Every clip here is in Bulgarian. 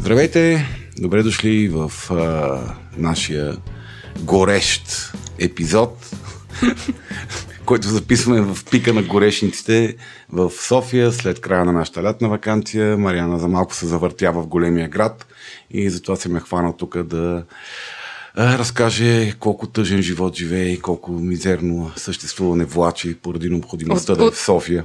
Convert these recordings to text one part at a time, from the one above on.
Здравейте! Добре дошли в а, нашия горещ епизод, който записваме в пика на горешниците в София след края на нашата лятна вакансия. Мариана за малко се завъртява в големия град и затова се ме хванал тук да разкаже колко тъжен живот живее и колко мизерно съществуване влачи поради необходимостта От- да е в София.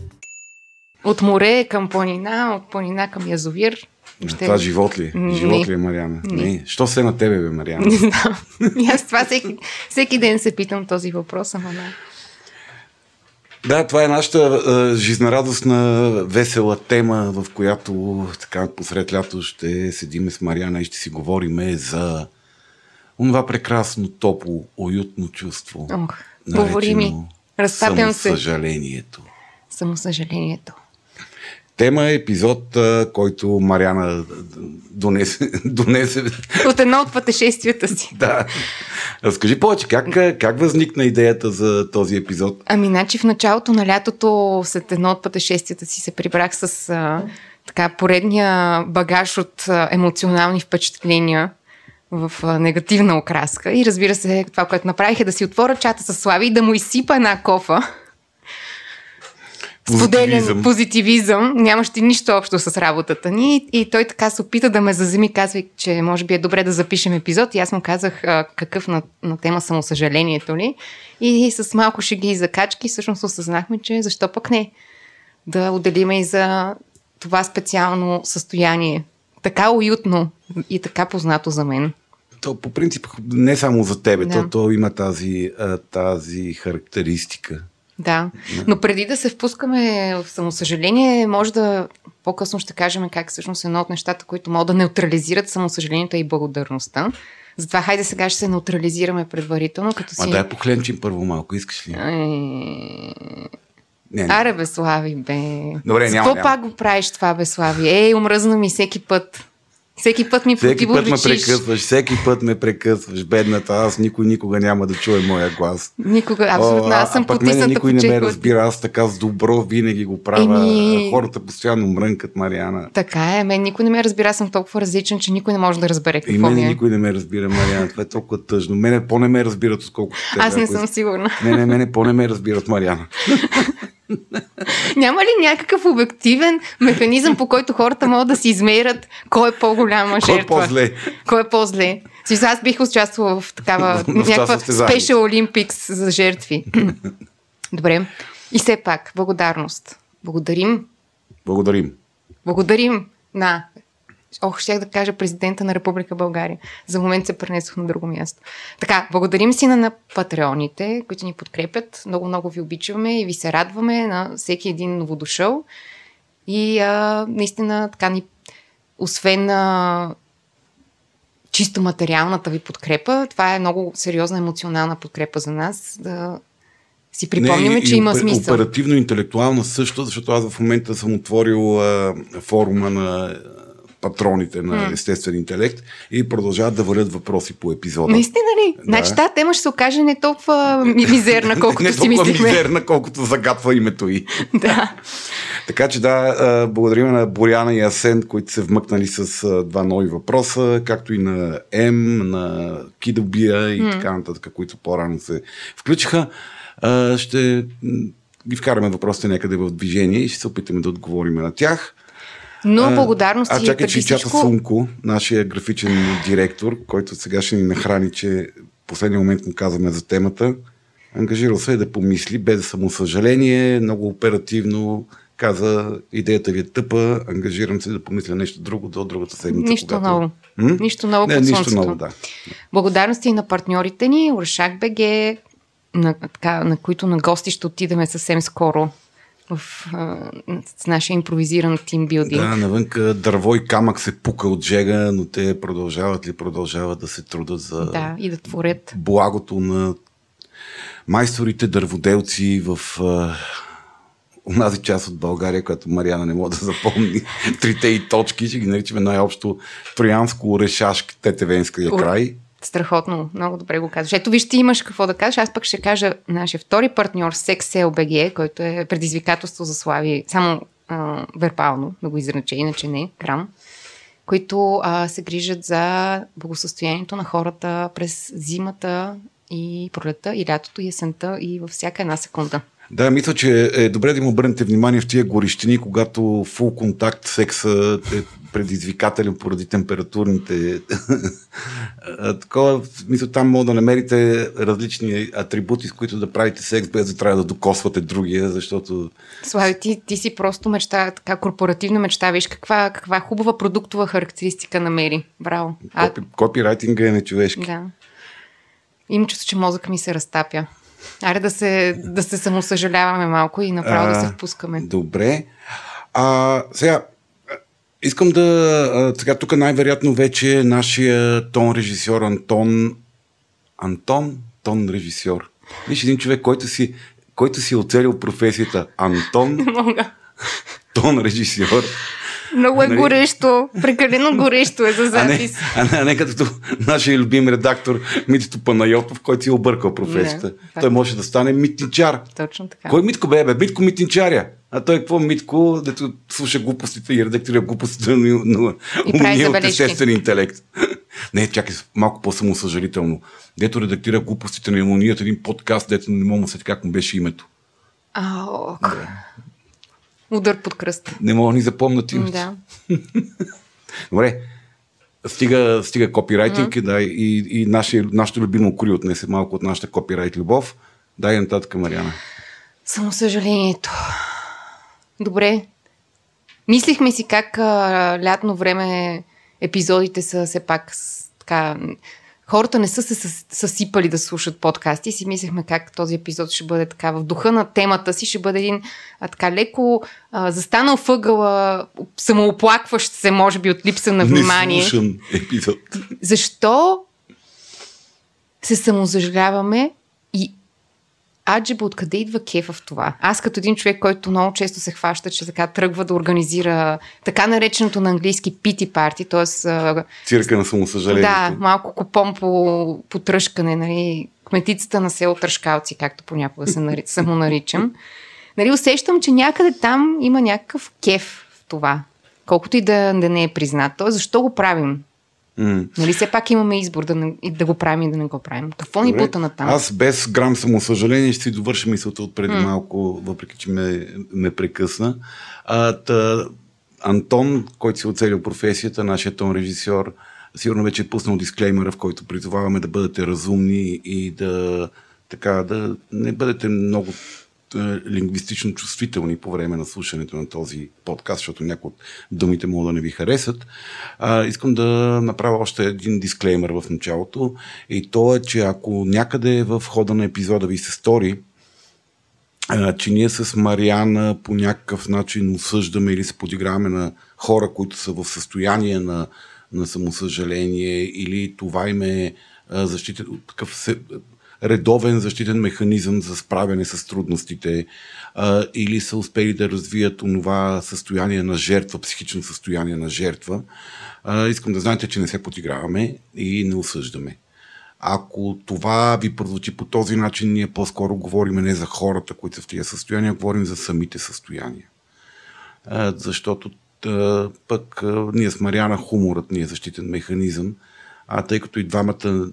От море към планина, от планина към язовир. Ще... Това живот ли? Не. Живот ли е, Мариана? Не. Не. Що се на тебе, бе, Мариана? Не знам. Аз това всеки, всеки ден се питам този въпрос, ама не. Да, това е нашата а, жизнерадостна, весела тема, в която така посред лято ще седиме с Мариана и ще си говориме за онова прекрасно, топло, уютно чувство. Ох, говори ми. Разтапям се. Самосъжалението. Само съжалението. Тема е епизод, който Мариана донесе, донесе От едно от пътешествията си. да. Разкажи повече, как, как възникна идеята за този епизод? Ами, значи в началото на лятото, след едно от пътешествията си, се прибрах с а, така поредния багаж от а, емоционални впечатления в а, негативна окраска. И разбира се, това, което направих е да си отворя чата с Слави и да му изсипа една кофа. Позитивизъм. Споделен позитивизъм, нямащи нищо общо с работата ни. И той така се опита да ме заземи, казвай, че може би е добре да запишем епизод. И аз му казах а, какъв на, на тема самосъжалението ли. И с малко шеги и закачки всъщност осъзнахме, че защо пък не да отделиме и за това специално състояние. Така уютно и така познато за мен. То по принцип не само за тебе, Да. то, то има тази, тази характеристика. Да, но преди да се впускаме в самосъжаление, може да по-късно ще кажем как всъщност едно от нещата, които могат да неутрализират самосъжалението е и благодарността. Затова хайде сега ще се неутрализираме предварително, като си... Ма дай похленчим първо малко, искаш ли? Е, Не, не. Аре, бе, Слави, бе. Добре, няма, какво няма. пак го правиш това, бе, Слави? Ей, омръзна ми всеки път. Всеки път ми Всеки път ме прекъсваш, всеки път ме прекъсваш, бедната, аз никой никога няма да чуе моя глас. Никога, абсолютно. О, Аз съм потисната никой не ме разбира, аз така с добро винаги го правя. Еми- Хората постоянно мрънкат, Мариана. Така е, мен никой не ме разбира, аз съм толкова различен, че никой не може да разбере И какво ми мене е. никой не ме разбира, Мариана. Това е толкова тъжно. Мене по-не ме разбират, отколкото те. Аз не съм сигурна. Не, не, мене по-не ме разбират, Мариана. Няма ли някакъв обективен механизъм, по който хората могат да си измерят кой е по-голяма Кой е жертва? по-зле? Кой е по-зле? Смисъл, аз бих участвала в такава В някаква. Special Olympics за жертви. Добре. И все пак, благодарност. Благодарим. Благодарим. Благодарим на Ох, щях да кажа президента на Република България. За момент се пренесох на друго място. Така, благодарим си на, на патреоните, които ни подкрепят. Много, много ви обичаме и ви се радваме на всеки един новодушъл. И а, наистина така ни, освен на чисто материалната ви подкрепа, това е много сериозна емоционална подкрепа за нас. Да си припомняме, че и има смисъл. Оперативно-интелектуална също, защото аз в момента съм отворил а, форума на патроните на естествен интелект и продължават да валят въпроси по епизода. Наистина ли? Да. Значи тази тема ще се окаже не толкова ми- мизерна, колкото не си толкова мислихме. мизерна, колкото загатва името й. Да. Така че да, благодарим на Боряна и Асен, които се вмъкнали с два нови въпроса, както и на М, на Кидобия и така нататък, които по-рано се включиха. Ще ги вкараме въпросите някъде в движение и ще се опитаме да отговорим на тях. Но А, благодарност А и чакай, преди че и чата всичко... Сумко, нашия графичен директор, който сега ще ни нахрани, че в последния момент му казваме за темата. Ангажирал се е да помисли, без само съжаление, много оперативно каза, идеята ви е тъпа, ангажирам се да помисля нещо друго до другата седмица. Нищо когато... ново. М? Нищо ново Не, под нищо слънцето. ново, да. Благодарности и на партньорите ни, Уршак БГ, на, така, на които на гости ще отидеме съвсем скоро в, а, с нашия импровизиран тимбилдинг. Да, навънка дърво и камък се пука от жега, но те продължават ли продължават да се трудат за Да, и да творят. благото на майсторите дърводелци в а, онази част от България, която Мариана не може да запомни. Трите и точки, ще ги наричаме най-общо Троянско-Решашки, Тетевенския край. Страхотно, много добре го казваш. Ето виж, ти имаш какво да кажеш. Аз пък ще кажа нашия втори партньор, SexLBG, който е предизвикателство за слави, само а, вербално, да го изрече, иначе не, грам, които а, се грижат за благосъстоянието на хората през зимата и пролета, и лятото, и есента, и във всяка една секунда. Да, мисля, че е добре да им обърнете внимание в тия горещини, когато фул контакт секса е предизвикателен поради температурните. А, Такова, мисля, там мога да намерите различни атрибути, с които да правите секс, без да трябва да докосвате другия, защото Слави, ти, ти си просто мечта, така корпоративна мечта. Виж каква, каква хубава продуктова характеристика намери. Браво. А, копи, копирайтинга е нечовешки. да. Имам чувство, че мозъка ми се разтапя. Аре да се, да се самосъжаляваме малко и направо да А, се впускаме. Добре. А, сега, а, искам да... А, сега тук най-вероятно вече е нашия тон режисьор Антон... Антон? Тон режисьор. Виж един човек, който си, който си е оцелил професията Антон, Не мога. тон режисьор. Много е Нали? горещо. Прекалено горещо е за А не, запис. а, не, а не като нашия любим редактор Митито Панайотов, който си е объркал професията. Не, Той може да стане митничар. Точно така. Кой Митко бе, бе? Митко Митничаря. А той какво Митко, дето слуша глупостите и редактира глупостите на, на умния от естествен интелект. Не, чакай, малко по-самосъжалително. Дето редактира глупостите на уния от един подкаст, дето не мога да се как му беше името. Ау, Удар под кръст. Не мога да ни запомнят името. Да. Добре. Стига, стига копирайтинг, mm-hmm. да, и, и нашия, нашето любимо кури отнесе малко от нашата копирайт любов. Дай нататък, Мариана. Самосъжалението. Добре. Мислихме си как а, лятно време епизодите са все пак с, така... Хората не са се със- съсипали да слушат подкасти и си мислехме как този епизод ще бъде така в духа на темата си, ще бъде един а, така леко а, застанал въгъла, самооплакващ се, може би, от липса на внимание. Неслушан епизод. Защо се самозажаляваме аджеба, откъде идва кефа в това? Аз като един човек, който много често се хваща, че така тръгва да организира така нареченото на английски пити парти, т.е. Цирка на самосъжалението. да, малко купон по, по тръжкане, нали, кметицата на село Тръшкалци, както понякога се нари, само наричам. Нали, усещам, че някъде там има някакъв кеф в това. Колкото и да, да не е признат. Тоест, защо го правим? М. Нали, все пак имаме избор да, не, да го правим и да не го правим. Какво ни бута на там? Аз без грам самосъжаление ще си довърша мисълта от преди малко, въпреки че ме, ме прекъсна. А, та, Антон, който си оцелил професията, нашият тон режисьор, сигурно вече е пуснал дисклеймера, в който призоваваме да бъдете разумни и да, така, да не бъдете много е, лингвистично чувствителни по време на слушането на този подкаст, защото някои от думите могат да не ви харесат. А, искам да направя още един дисклеймер в началото и то е, че ако някъде в хода на епизода ви се стори, че ние с Мариана по някакъв начин осъждаме или се подиграваме на хора, които са в състояние на, на самосъжаление или това им е а, защитен, такъв се, редовен защитен механизъм за справяне с трудностите а, или са успели да развият онова състояние на жертва, психично състояние на жертва. А, искам да знаете, че не се подиграваме и не осъждаме. Ако това ви прозвучи по този начин, ние по-скоро говорим не за хората, които са в тия състояния, говорим за самите състояния. А, защото пък ние с Мариана хуморът ни е защитен механизъм, а тъй като и двамата,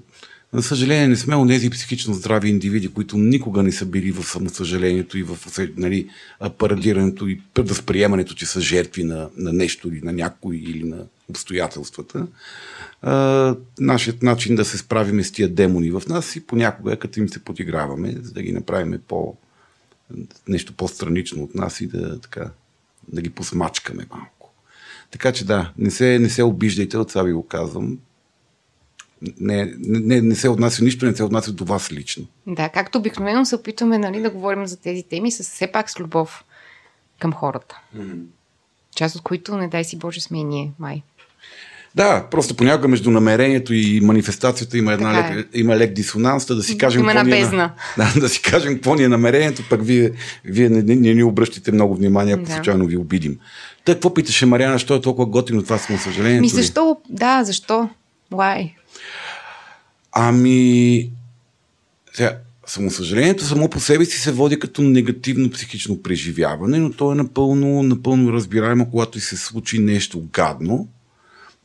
на съжаление, не сме онези психично здрави индивиди, които никога не са били в самосъжалението и в нали, парадирането и възприемането, че са жертви на, на нещо или на някой или на обстоятелствата. А, нашият начин да се справиме с тия демони в нас и понякога като им се подиграваме, за да ги направим по нещо по-странично от нас и да, така, да ги посмачкаме малко. Така че да, не се, не се обиждайте, от това ви го казвам. Не, не, не се отнася, нищо не се отнася до вас лично. Да, както обикновено се опитваме нали, да говорим за тези теми с все пак с любов. към хората. Част от които, не дай си Боже, сме и ние, май. Да, просто понякога между намерението и манифестацията има, една Така е. лек, има лек дисонанс, да си кажем Има какво ни е, да, да си кажем какво ни е намерението, пък вие, вие не, не, не ни обръщате много внимание, ако Да. случайно ви обидим. Та, какво питаше Мариана, що е толкова готино това самосъжалението? Ми ли? защо? Да, защо? Why? Ами, сега, самосъжалението само по себе си се води като негативно психично преживяване, но то е напълно, напълно разбираемо, когато ти се случи нещо гадно,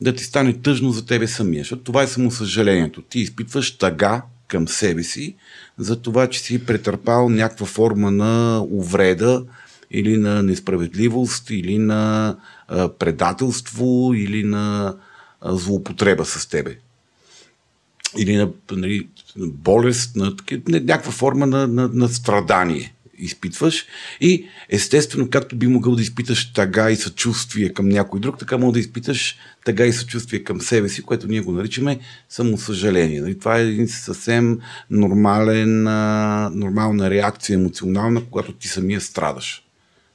да ти стане тъжно за тебе самия. Защото това е самосъжалението. Ти изпитваш тъга към себе си за това, че си претърпал някаква форма на увреда или на несправедливост, или на предателство, или на злоупотреба с тебе или на нали, на болест, на, някаква форма на, на, на страдание изпитваш. И естествено, както би могъл да изпиташ тъга и съчувствие към някой друг, така мога да изпиташ тъга и съчувствие към себе си, което ние го наричаме самосъжаление. Нали? Това е един съвсем нормален, нормална реакция емоционална, когато ти самия страдаш.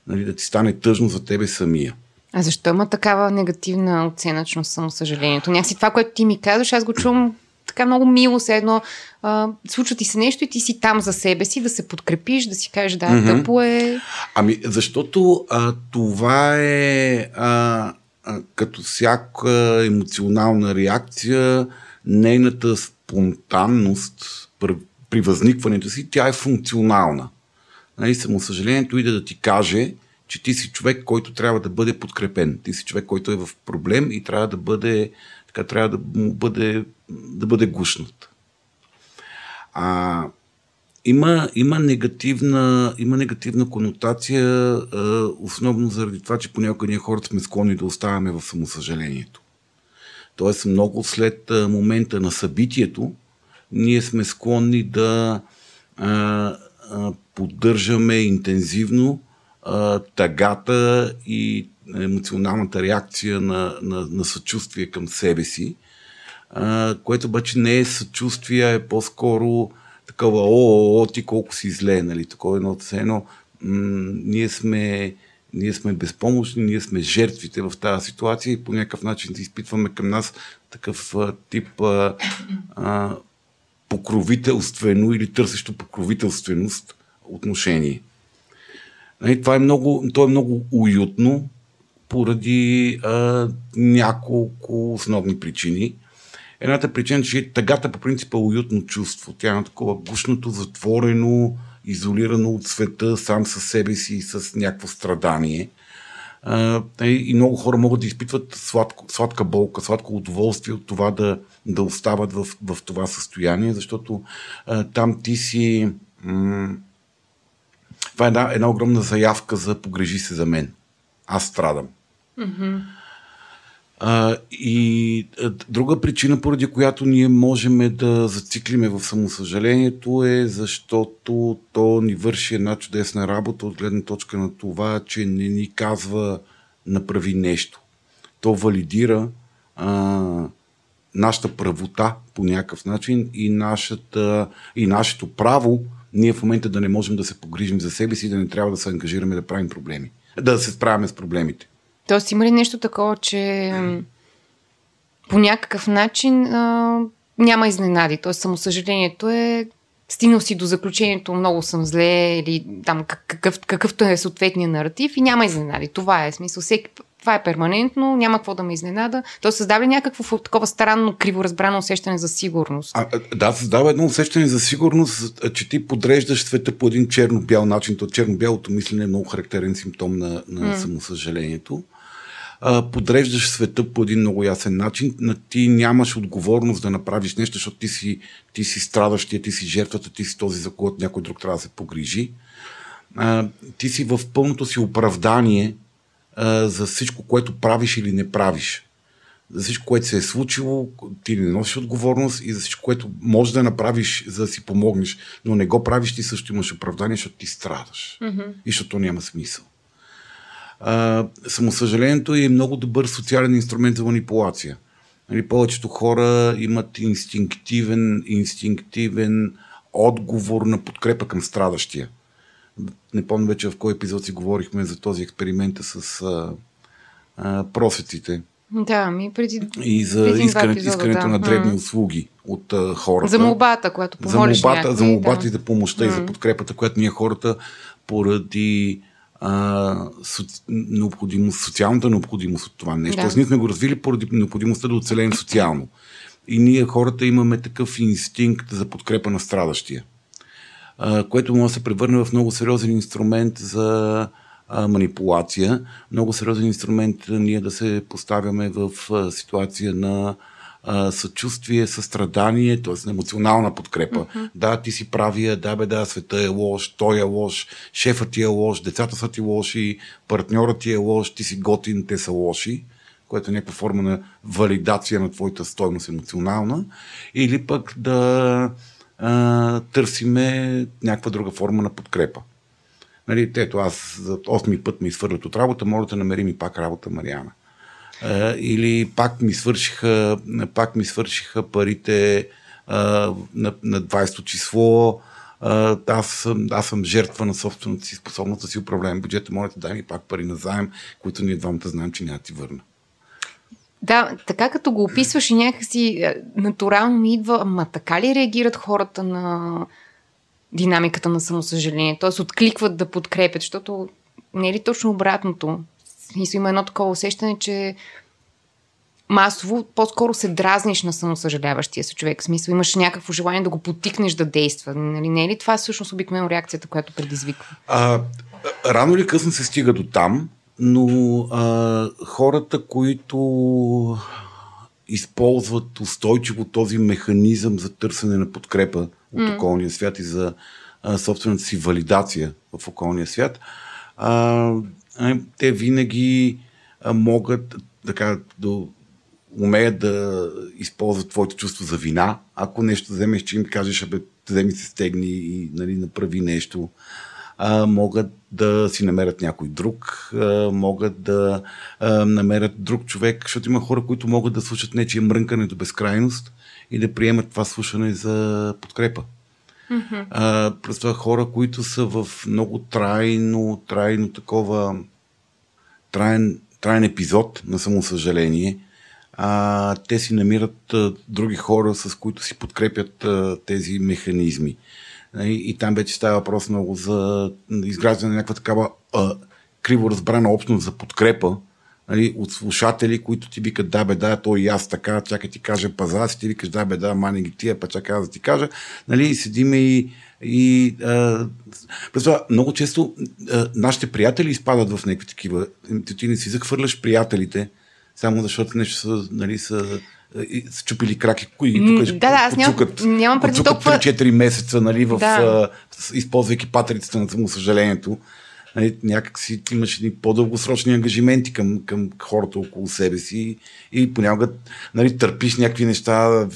Нали? Да ти стане тъжно за тебе самия. А защо има такава негативна оценъчност самосъжалението? Някакси това, което ти ми казваш, аз го чувам така много мило, все едно а, случва ти се нещо и ти си там за себе си, да се подкрепиш, да си кажеш да, mm-hmm. тъпо е. Ами, защото а, това е а, а, като всяка емоционална реакция, нейната спонтанност при, при възникването си, тя е функционална. Нали, самосъжалението иде да ти каже, че ти си човек, който трябва да бъде подкрепен. Ти си човек, който е в проблем и трябва да бъде, така, трябва да бъде, да бъде гушнат. А, има, има, негативна, има негативна конотация, а, основно заради това, че понякога ние хората сме склонни да оставаме в самосъжалението. Тоест, много след а, момента на събитието, ние сме склонни да а, а, поддържаме интензивно а, тъгата и емоционалната реакция на, на, на съчувствие към себе си, а, което обаче не е съчувствие, е по-скоро такова, о, о, о, ти колко си зле, нали, такова едно, все ние сме ние сме безпомощни, ние сме жертвите в тази ситуация и по някакъв начин да изпитваме към нас такъв а, тип а, а, покровителствено или търсещо покровителственост отношение. Нали, това е много, то е много уютно поради а, няколко основни причини. Едната причина, че тъгата по принцип е уютно чувство. Тя е такова гушното, затворено, изолирано от света, сам със себе си и с някакво страдание. А, и много хора могат да изпитват сладко, сладка болка, сладко удоволствие от това да, да остават в, в това състояние, защото а, там ти си. М- това е една, една огромна заявка за погрежи се за мен. Аз страдам. А, и а, друга причина, поради която ние можем да зациклиме в самосъжалението е защото то ни върши една чудесна работа от гледна точка на това, че не ни казва направи нещо. То валидира а, нашата правота по някакъв начин и, нашата, и нашето право ние в момента да не можем да се погрижим за себе си и да не трябва да се ангажираме да правим проблеми. Да се справяме с проблемите. Тоест има ли нещо такова, че по някакъв начин а, няма изненади? Тоест самосъжалението е стигнал си до заключението много съм зле или там как- какъв, какъвто е съответния наратив и няма изненади. Това е смисъл. Всеки, това е перманентно, няма какво да ме изненада. То създава ли някакво такова странно, криворазбрано усещане за сигурност? А, да, създава едно усещане за сигурност, че ти подреждаш света по един черно-бял начин. То черно-бялото мислене е много характерен симптом на, на mm. самосъжалението. А, подреждаш света по един много ясен начин. На ти нямаш отговорност да направиш нещо, защото ти си, ти си страдащия, ти си жертвата, ти си този, за когото някой друг трябва да се погрижи. А, ти си в пълното си оправдание а, за всичко, което правиш или не правиш за всичко, което се е случило, ти не носиш отговорност и за всичко, което можеш да направиш, за да си помогнеш, но не го правиш, ти също имаш оправдание, защото ти страдаш. Mm-hmm. И защото няма смисъл. А, самосъжалението е много добър социален инструмент за манипулация. Нали, повечето хора имат инстинктивен, инстинктивен отговор на подкрепа към страдащия. не помня вече в кой епизод си говорихме за този експеримент с а, а, просеците. Да, ми преди. И за преди искане, епизода, искането да. на дребни М. услуги от а, хората. За молбата, която за помолиш молбата, някой, за молбата да. и за помощта и за подкрепата, която ние хората поради а, соци... необходимост, социалната необходимост от това нещо. Да. Тоест, ние сме го развили поради необходимостта да оцелеем социално. И ние хората имаме такъв инстинкт за подкрепа на страдащия, а, което може да се превърне в много сериозен инструмент за а, манипулация, много сериозен инструмент ние да се поставяме в а, ситуация на а, съчувствие, състрадание, т.е. на емоционална подкрепа. Mm-hmm. Да, ти си правия, да бе, да, света е лош, той е лош, шефът ти е лош, децата са ти лоши, партньорът ти е лош, ти си готин, те са лоши което е някаква форма на валидация на твоята стойност емоционална, или пък да а, търсиме някаква друга форма на подкрепа. Нали, ето аз за 8 път ме изхвърлят от работа, може да намери ми пак работа, Мариана. Или пак ми свършиха, пак ми свършиха парите а, на, на 20 число, аз, аз съм жертва на собствената си способност да си управлявам бюджета, моля да дай ми пак пари на заем, които ние двамата знаем, че няма ти върна. Да, така като го описваш и някакси е, натурално ми идва, ама така ли реагират хората на динамиката на самосъжаление? Т.е. откликват да подкрепят, защото не е ли точно обратното? Смисъл, има едно такова усещане, че масово по-скоро се дразниш на самосъжаляващия се човек. В смисъл, имаш някакво желание да го потикнеш да действа. Нали? Не е ли това всъщност обикновено реакцията, която предизвиква? А, рано или късно се стига до там, но а, хората, които използват устойчиво този механизъм за търсене на подкрепа от mm. околния свят и за а, собствената си валидация в околния свят, а, те винаги могат така да умеят да използват твоето чувство за вина. Ако нещо вземеш, че им кажеш, абе, вземи се стегни и нали, направи нещо, а, могат да си намерят някой друг, а, могат да а, намерят друг човек, защото има хора, които могат да слушат нечия мрънкане до безкрайност и да приемат това слушане за подкрепа. През това хора, които са в много трайно, трайно такова траен, траен епизод на самосъжаление, а, те си намират а, други хора, с които си подкрепят а, тези механизми. И, и там вече става въпрос много за изграждане на някаква такава а, криво разбрана общност за подкрепа нали, от слушатели, които ти викат да бе, да, той и аз така, чакай ти кажа паза, си ти викаш да бе, да, мани ги тия, па чакай аз да ти кажа. Нали, и седиме и, и а, това, много често а, нашите приятели изпадат в някакви такива. Ти, ти не си захвърляш приятелите, само защото нещо са, нали, са са чупили краки и М, тук да, да, аз нямам- подсукат, нямам толкова- 3-4 месеца, нали, в, Да. а, използвайки патрицата на самосъжалението. Нали, някак си имаш едни по-дългосрочни ангажименти към, към хората около себе си и понякога нали, търпиш някакви неща,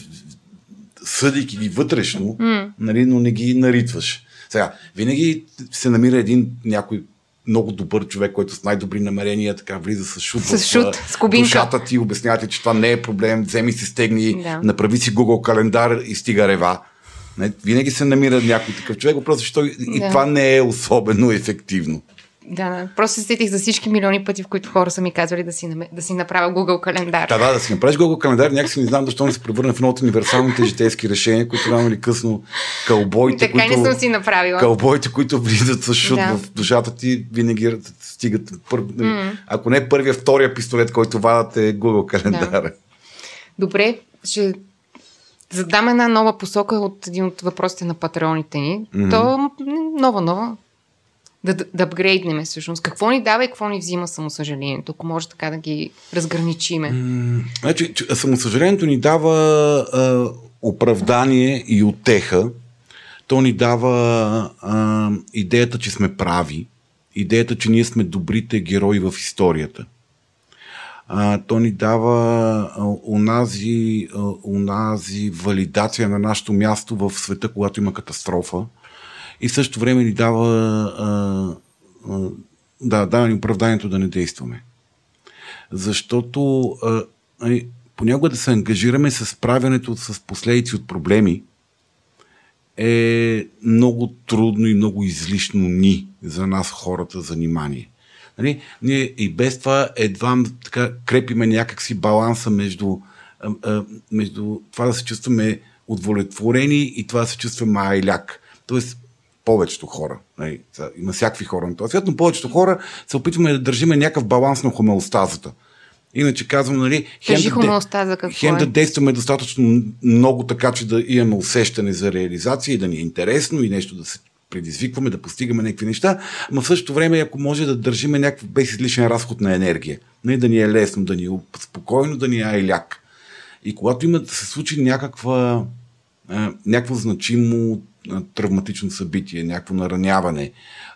съдейки ги вътрешно, mm. нали, но не ги наритваш. Сега, винаги се намира един някой много добър човек, който с най-добри намерения така влиза с шут, С шут, с кубинка. душата ти, обяснява ти, че това не е проблем, вземи си стегни, Да. направи си Google календар и стига рева. Не, винаги се намира някой такъв човек, въпросът е, защото и Да. това не е особено ефективно. Да, да. Просто се сетих за всички милиони пъти, в които хора са ми казвали да си, да си направя Google календар. Да, да, да си направиш Google календар, някакси не знам защо не се превърне в едно от универсалните житейски решения, които рано или късно кълбойте, така които, не съм си направила. кълбойте, които влизат с шут Да. в душата ти, винаги стигат. Пър... Mm. Ако не първия, втория пистолет, който вадат е Google календара. Добре, ще задам една нова посока от един от въпросите на патреоните ни. Mm-hmm. То нова, нова. Да, да, апгрейднем всъщност. Какво ни дава и какво ни взима самосъжалението, ако може така да ги разграничиме. М, Значи, самосъжалението ни дава а, оправдание и отеха. То ни дава а, идеята, че сме прави. Идеята, че ние сме добрите герои в историята. А, то ни дава унази, унази валидация на нашето място в света, когато има катастрофа. И в същото време ни дава, а, а, да, дава ни оправданието да не действаме защото а, ай, понякога да се ангажираме с справянето с последици от проблеми е много трудно и много излишно ни за нас хората занимание. Нали? Ние и без това едва така крепиме някакси баланса между, а, а, между това да се чувстваме удовлетворени и това да се чувстваме айляк. Тоест, повечето хора. Нали, има всякакви хора на този свят, но повечето хора се опитваме да държиме някакъв баланс на хомеостазата. Иначе казвам, нали, хем, да, какво хем е? да действаме достатъчно много така, че да имаме усещане за реализация и да ни е интересно и нещо да се предизвикваме, да постигаме някакви неща, но в същото време, ако може да държиме някакъв без излишен разход на енергия. Не да ни е лесно, да ни е спокойно, да ни е айляк. И когато има да се случи някаква, някакво значимо травматично събитие, някакво нараняване,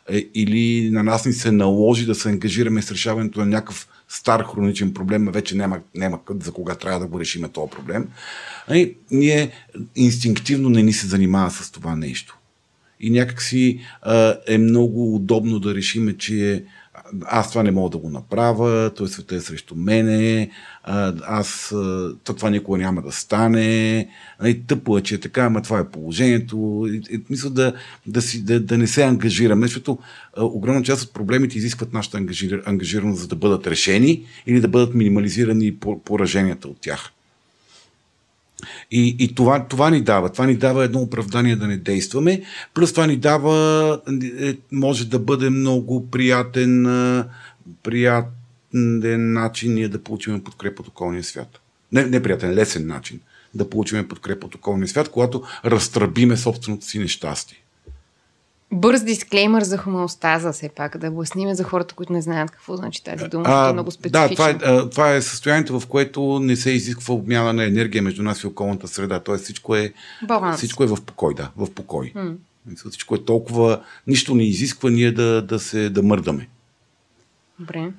е, или на нас ни се наложи да се ангажираме с решаването на някакъв стар хроничен проблем, вече няма, няма за кога трябва да го решиме този проблем. И ние инстинктивно не ни се занимава с това нещо. И някакси а, е много удобно да решиме, че аз това не мога да го направя, той света е срещу мене, аз това никога няма да стане, нали, тъпо е, че е така, ама това е положението. мисля да, да, си, да, да не се ангажираме, защото огромна част от проблемите изискват нашата ангажираност, за да бъдат решени или да бъдат минимализирани пораженията от тях. И, и това, това ни дава. Това ни дава едно оправдание да не действаме. Плюс това ни дава, е, може да бъде много приятен, приятен начин ние да получим подкрепа от околния свят. Не, не приятен, лесен начин да получим подкрепа от околния свят, когато разтръбиме собственото си нещастие. Бърз дисклеймер за хомеостаза, все пак, да обясним за хората, които не знаят какво значи тази дума, а, е много специфично. Да, това е, това е състоянието, в което не се изисква обмяна на енергия между нас и околната среда. Тоест всичко е, Баланс. всичко е в покой, да, в покой. М. Всичко е толкова, нищо не изисква ние да, да се да мърдаме. Добре.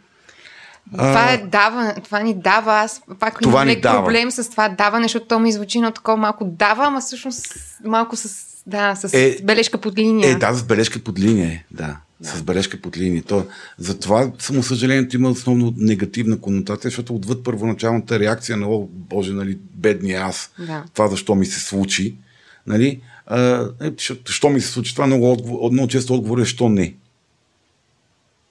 Това, е дава, това ни дава, аз пак това имам дава. проблем с това даване, защото то ми звучи на такова малко дава, ама всъщност малко с да, с е, бележка под линия. Е, да, с бележка под линия, да. да. С бележка под линия. То, затова само съжалението има основно негативна конотация, защото отвъд първоначалната реакция на, о, боже, нали, бедния аз, да. това защо ми се случи, нали, а, е, що ми се случи, това много, отговор, много често отговор е, що не.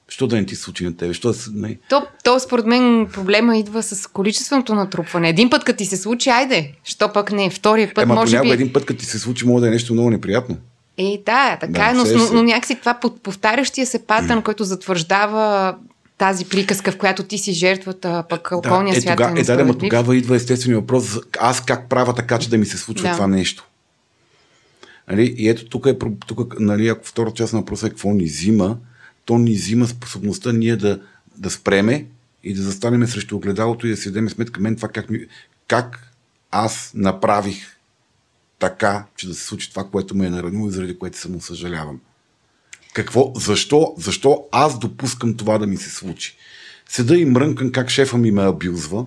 Що да не ти се случи на тебе? Що не? То, то, според мен, проблема идва с количественото натрупване. Един път, като ти се случи, айде. Що пък не? Втория път, Ема, може би... един път, като ти се случи, може да е нещо много неприятно. Е, да, така да, е, но, но, но някакси това повтарящия се патърн, който затвърждава тази приказка, в която ти си жертвата, пък околния да, е, свят тога, е, е да, но тогава идва естествения въпрос, аз как правя така, че да ми се случва да. това нещо. Нали? И ето тук е, тук, нали, ако втора част на въпроса е какво ни взима, то ни взима способността ние да, да спреме и да застанем срещу огледалото и да си дадем сметка мен това как, ми, как аз направих така, че да се случи това, което ме е наранило и заради което само съжалявам. Какво? Защо? Защо аз допускам това да ми се случи? Седа и мрънкам как шефа ми ме абюзва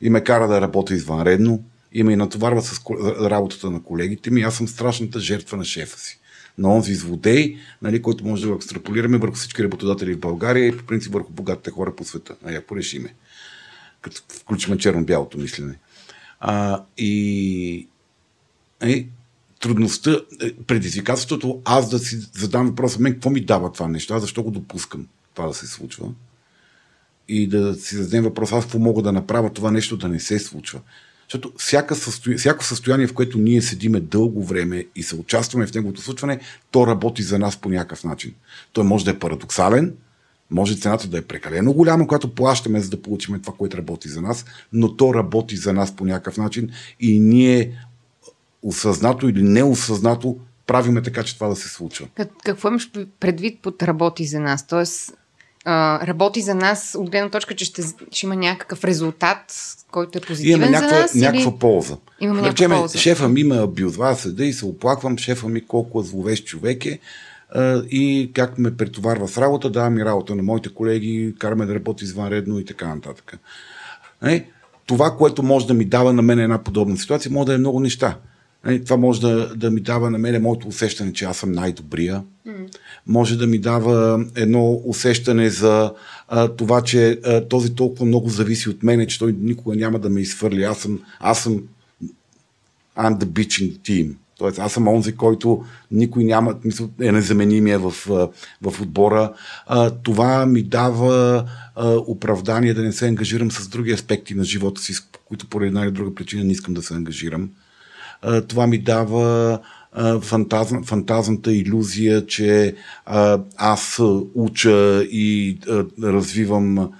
и ме кара да работя извънредно и ме натоварва с работата на колегите ми. Аз съм страшната жертва на шефа си на онзи злодей, нали, който може да го екстраполираме върху всички работодатели в България и по принцип върху богатите хора по света. А я порешиме. Като включим черно-бялото мислене. А, и е, трудността, е, предизвикателството, аз да си задам въпроса, мен какво ми дава това нещо, аз защо го допускам това да се случва и да си зададем въпрос, аз какво мога да направя това нещо да не се случва. Защото всяка състоя... всяко състояние, в което ние седиме дълго време и се участваме в неговото случване, то работи за нас по някакъв начин. Той може да е парадоксален, може цената да е прекалено голяма, когато плащаме, за да получим това, което работи за нас, но то работи за нас по някакъв начин и ние осъзнато или неосъзнато правиме така, че това да се случва. Какво имаш предвид под работи за нас? Тоест, а, работи за нас от гледна точка, че ще, ще има някакъв резултат, който е позитивен Имаме някаква, за нас? някаква или... полза. Имаме да някаква полза. Шефа ми ме абюзва, седа и се оплаквам, шефа ми колко е зловещ човек е а, и как ме претоварва с работа, дава ми работа на моите колеги, караме да работи извънредно и така нататък. Не? Това, което може да ми дава на мен една подобна ситуация, може да е много неща. Нали, това може да, да ми дава на мене моето усещане, че аз съм най-добрия. Mm. Може да ми дава едно усещане за а, това, че а, този толкова много зависи от мене, че той никога няма да ме изхвърли. Аз съм, аз съм I'm the bitching team. Тоест, аз съм онзи, който никой няма, мисъл, е незаменимия в, в отбора. А, това ми дава а, оправдание да не се ангажирам с други аспекти на живота си, които по една или друга причина не искам да се ангажирам. Това ми дава фантазм, фантазната иллюзия, че аз уча и развивам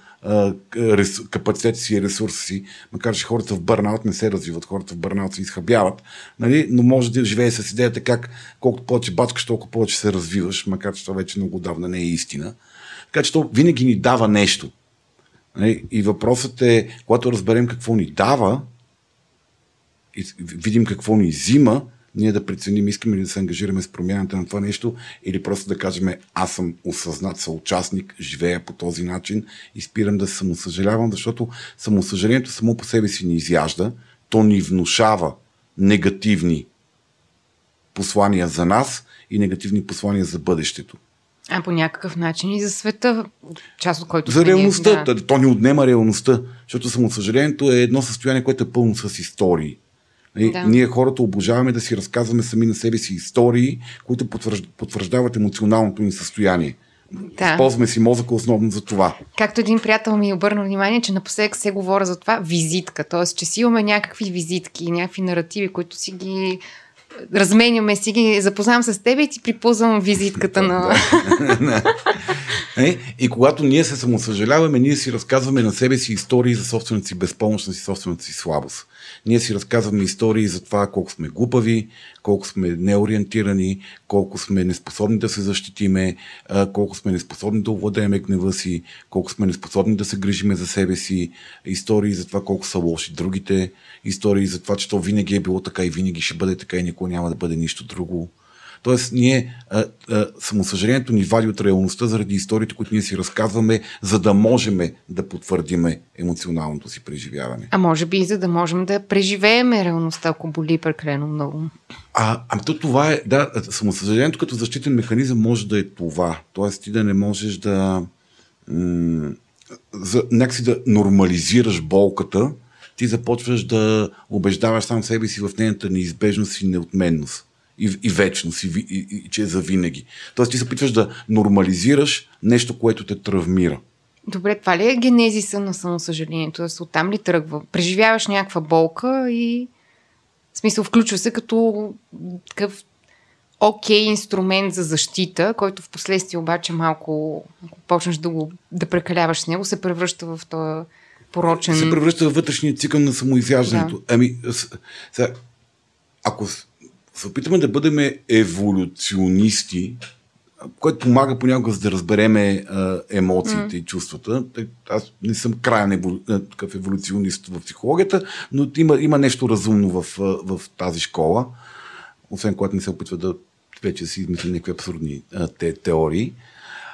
капацитета си и ресурса си, макар че хората в бърнаут не се развиват, хората в бърнаут се изхабяват, нали? но може да живее с идеята как колкото повече бачкаш, толкова повече се развиваш, макар че това вече много давна не е истина. Така че то винаги ни дава нещо. Нали? И въпросът е, когато разберем какво ни дава, видим какво ни взима, ние да преценим, искаме ли да се ангажираме с промяната на това нещо или просто да кажем, аз съм осъзнат съучастник, живея по този начин и спирам да се самосъжалявам, защото самосъжалението само по себе си ни изяжда, то ни внушава негативни послания за нас и негативни послания за бъдещето. А по някакъв начин и за света, част от който. За реалността. Да. То ни отнема реалността, защото самосъжалението е едно състояние, което е пълно с истории. И, да. Ние хората обожаваме да си разказваме сами на себе си истории, които потвърждават емоционалното ни състояние. Да. Използваме си мозъка основно за това. Както един приятел ми обърна внимание, че напоследък се говоря за това визитка. Т.е. че си имаме някакви визитки, някакви наративи, които си ги разменяме, си ги запознавам с теб и ти припузвам визитката на... е, и когато ние се самосъжаляваме, ние си разказваме на себе си истории за собствената си безпомощност и собствената си слабост. Ние си разказваме истории за това колко сме глупави, колко сме неориентирани, колко сме неспособни да се защитиме, колко сме неспособни да овладееме гнева си, колко сме неспособни да се грижиме за себе си, истории за това колко са лоши другите, истории за това, че то винаги е било така и винаги ще бъде така и никога няма да бъде нищо друго. Тоест, ние, а, а, самосъжалението ни вади от реалността заради историите, които ние си разказваме, за да можем да потвърдиме емоционалното си преживяване. А може би и за да можем да преживееме реалността, ако боли прекалено много. А, ами то това е, да, самосъжалението като защитен механизъм може да е това. Тоест ти да не можеш да м- за, някакси да нормализираш болката, ти започваш да убеждаваш сам себе си в нейната неизбежност и неотменност и, и вечност, и, и, и, че е за винаги. Тоест ти се опитваш да нормализираш нещо, което те травмира. Добре, това ли е генезиса на самосъжалението? Тоест оттам ли тръгва? Преживяваш някаква болка и в смисъл включва се като такъв окей okay инструмент за защита, който в последствие обаче малко, ако почнеш да, го, да прекаляваш с него, се превръща в този порочен... Се превръща в вътрешния цикъл на самоизяждането. Да. Ами, сега, ако се опитаме да бъдем еволюционисти, което помага понякога за да разбереме а, емоциите mm. и чувствата. Аз не съм крайен еволю... такъв еволюционист в психологията, но има, има нещо разумно в, в тази школа, освен когато не се опитва да вече си измисли някакви абсурдни а, те, теории.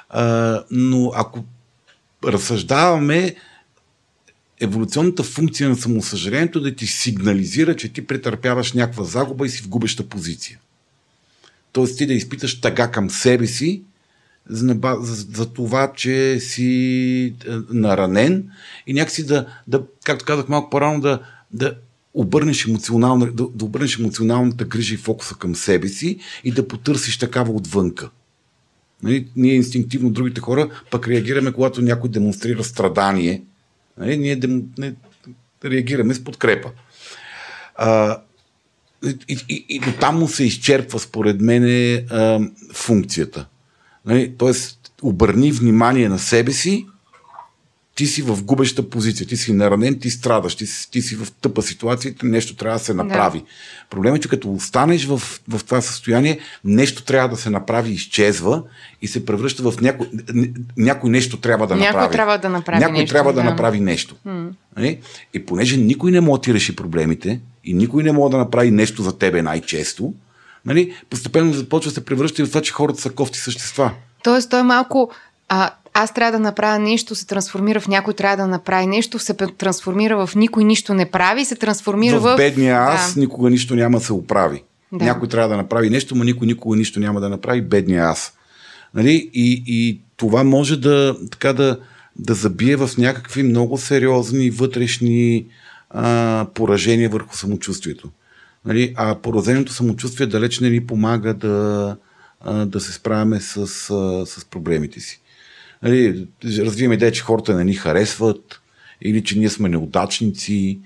А, но ако разсъждаваме, еволюционната функция на самосъжалението да ти сигнализира, че ти претърпяваш някаква загуба и си в губеща позиция. Тоест ти да изпиташ тъга към себе си, за, за, за това, че си е, наранен и някакси да, да както казах малко по-рано, да, да обърнеш, емоционална, да, да обърнеш емоционалната грижа и фокуса към себе си и да потърсиш такава отвънка. Нали? Ние инстинктивно, другите хора, пък реагираме, когато някой демонстрира страдание Нали? Ние дем, не, реагираме с подкрепа. А, и, и, и до там му се изчерпва, според мен, функцията. Нали? Тоест, обърни внимание на себе си ти си в губеща позиция, ти си наранен, ти страдаш, ти, ти си в тъпа ситуация, нещо трябва да се направи. Да. Проблемът е, че като останеш в, в това състояние, нещо трябва да се направи, изчезва и се превръща в някой, някой нещо трябва да някой направи. Трябва да направи някой нещо. трябва да, да направи нещо. М-м. И понеже никой не може да ти реши проблемите и никой не може да направи нещо за тебе най-често, нали, постепенно започва да се превръща и в това, че хората са кофти същества. Тоест, той е малко а, аз трябва да направя нещо, се трансформира в някой трябва да направи нещо, се трансформира в никой нищо не прави, се трансформира в... В бедния аз да. никога нищо няма да се оправи. Да. Някой трябва да направи нещо, но никой никога нищо няма да направи бедния аз. Нали? И, и това може да, така да, да забие в някакви много сериозни вътрешни а, поражения върху самочувствието. Нали, а поразеното самочувствие далеч не ни помага да, да се справяме с, с проблемите си. Нали, развиваме идея, че хората не ни харесват, или че ние сме неудачници,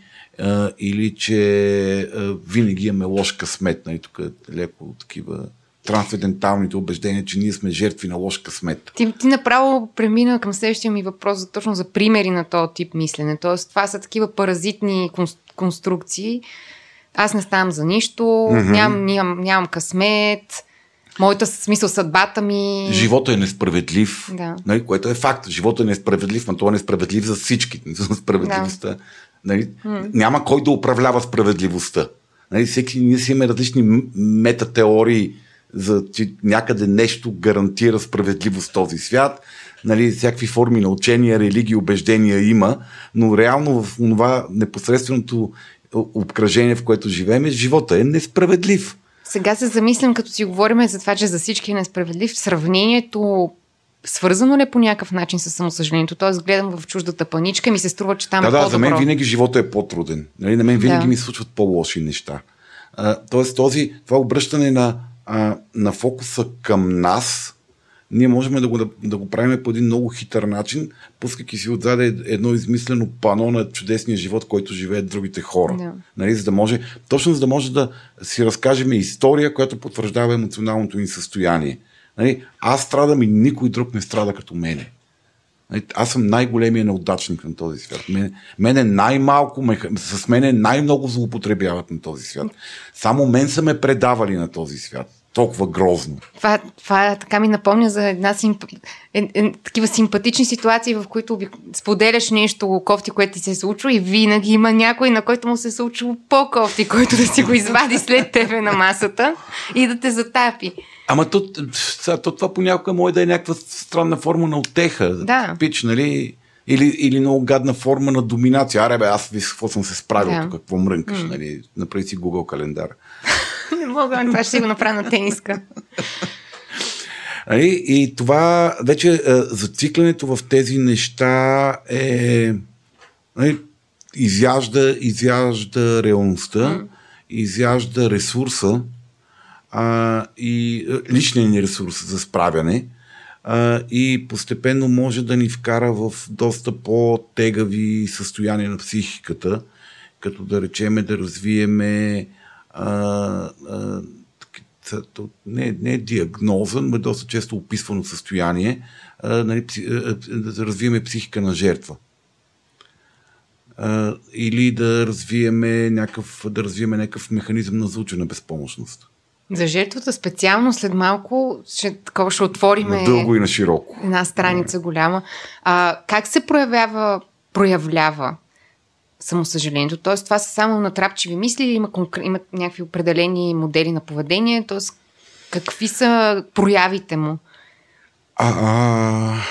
или че винаги имаме лош късмет. Нали, тук е леко такива трансценденталните убеждения, че ние сме жертви на лош късмет. Ти, ти направо премина към следващия ми въпрос за, точно за примери на този тип мислене. Тоест, това са такива паразитни конструкции. Аз не ставам за нищо, mm-hmm. ням, ням, нямам късмет, моята смисъл съдбата ми. Живота е несправедлив, да. нали, което е факт. Живота е несправедлив, но това е несправедлив за всички. За справедливостта. Да. Нали, mm. Няма кой да управлява справедливостта. Нали, всеки, ние си имаме различни метатеории за че някъде нещо гарантира справедливост в този свят. Нали, всякакви форми на учения, религии, убеждения има, но реално в това непосредственото обкръжение, в което живеем, живота е несправедлив. Сега се замислям, като си говорим за това, че за всички е несправедлив. Сравнението свързано ли е по някакъв начин с самосъжалението? Тоест, гледам в чуждата паничка и ми се струва, че там да, е да, по-добро. за мен винаги живота е по-труден. Нали, на мен винаги да. ми се случват по-лоши неща. А, тоест, този, това обръщане на а, на фокуса към нас, ние можем да го, да, да го правим по един много хитър начин, пускайки си отзаде едно измислено пано на чудесния живот, който живеят другите хора. Да. Нали, за да може, точно за да може да си разкажем история, която потвърждава емоционалното ни състояние. Нали, аз страдам и никой друг не страда като мене. Нали, аз съм най-големия неудачник на този свят. Мене, мене най-малко, с мене най-много злоупотребяват на този свят. Само мен са ме предавали на този свят. Толкова грозно. Това, това така ми напомня за една симп... е, е, такива симпатични ситуации, в които споделяш нещо кофти, което ти се е случило и винаги има някой, на който му се е случило по-кофти, който да си го извади след тебе на масата и да те затапи. Ама то, то това понякога може да е някаква странна форма на отеха. Да. Пич, нали? Или, или много гадна форма на доминация. Аре бе, аз виж какво съм се справил да. тук, какво мрънкаш, mm. нали? Направи си Google календар. Не мога, това ще си го направя на тениска. Нали? И това вече е, зациклянето в тези неща е нали, изяжда, изяжда реалността, mm. изяжда ресурса, а, и е, личния ни ресурс за справяне а, и постепенно може да ни вкара в доста по-тегави състояния на психиката, като да речеме да развиеме а, а, не, не е диагноза, но е доста често описвано състояние, а, нали, да развиеме психика на жертва. А, или да развиеме някакъв, да развиеме някакъв механизъм на звучена безпомощност. За жертвата специално след малко ще, такова ще отворим дълго и на широко. Една страница голяма. А, как се проявява, проявлява самосъжалението? Тоест това са само натрапчиви мисли или има, конкр... някакви определени модели на поведение? Тоест какви са проявите му? А, а,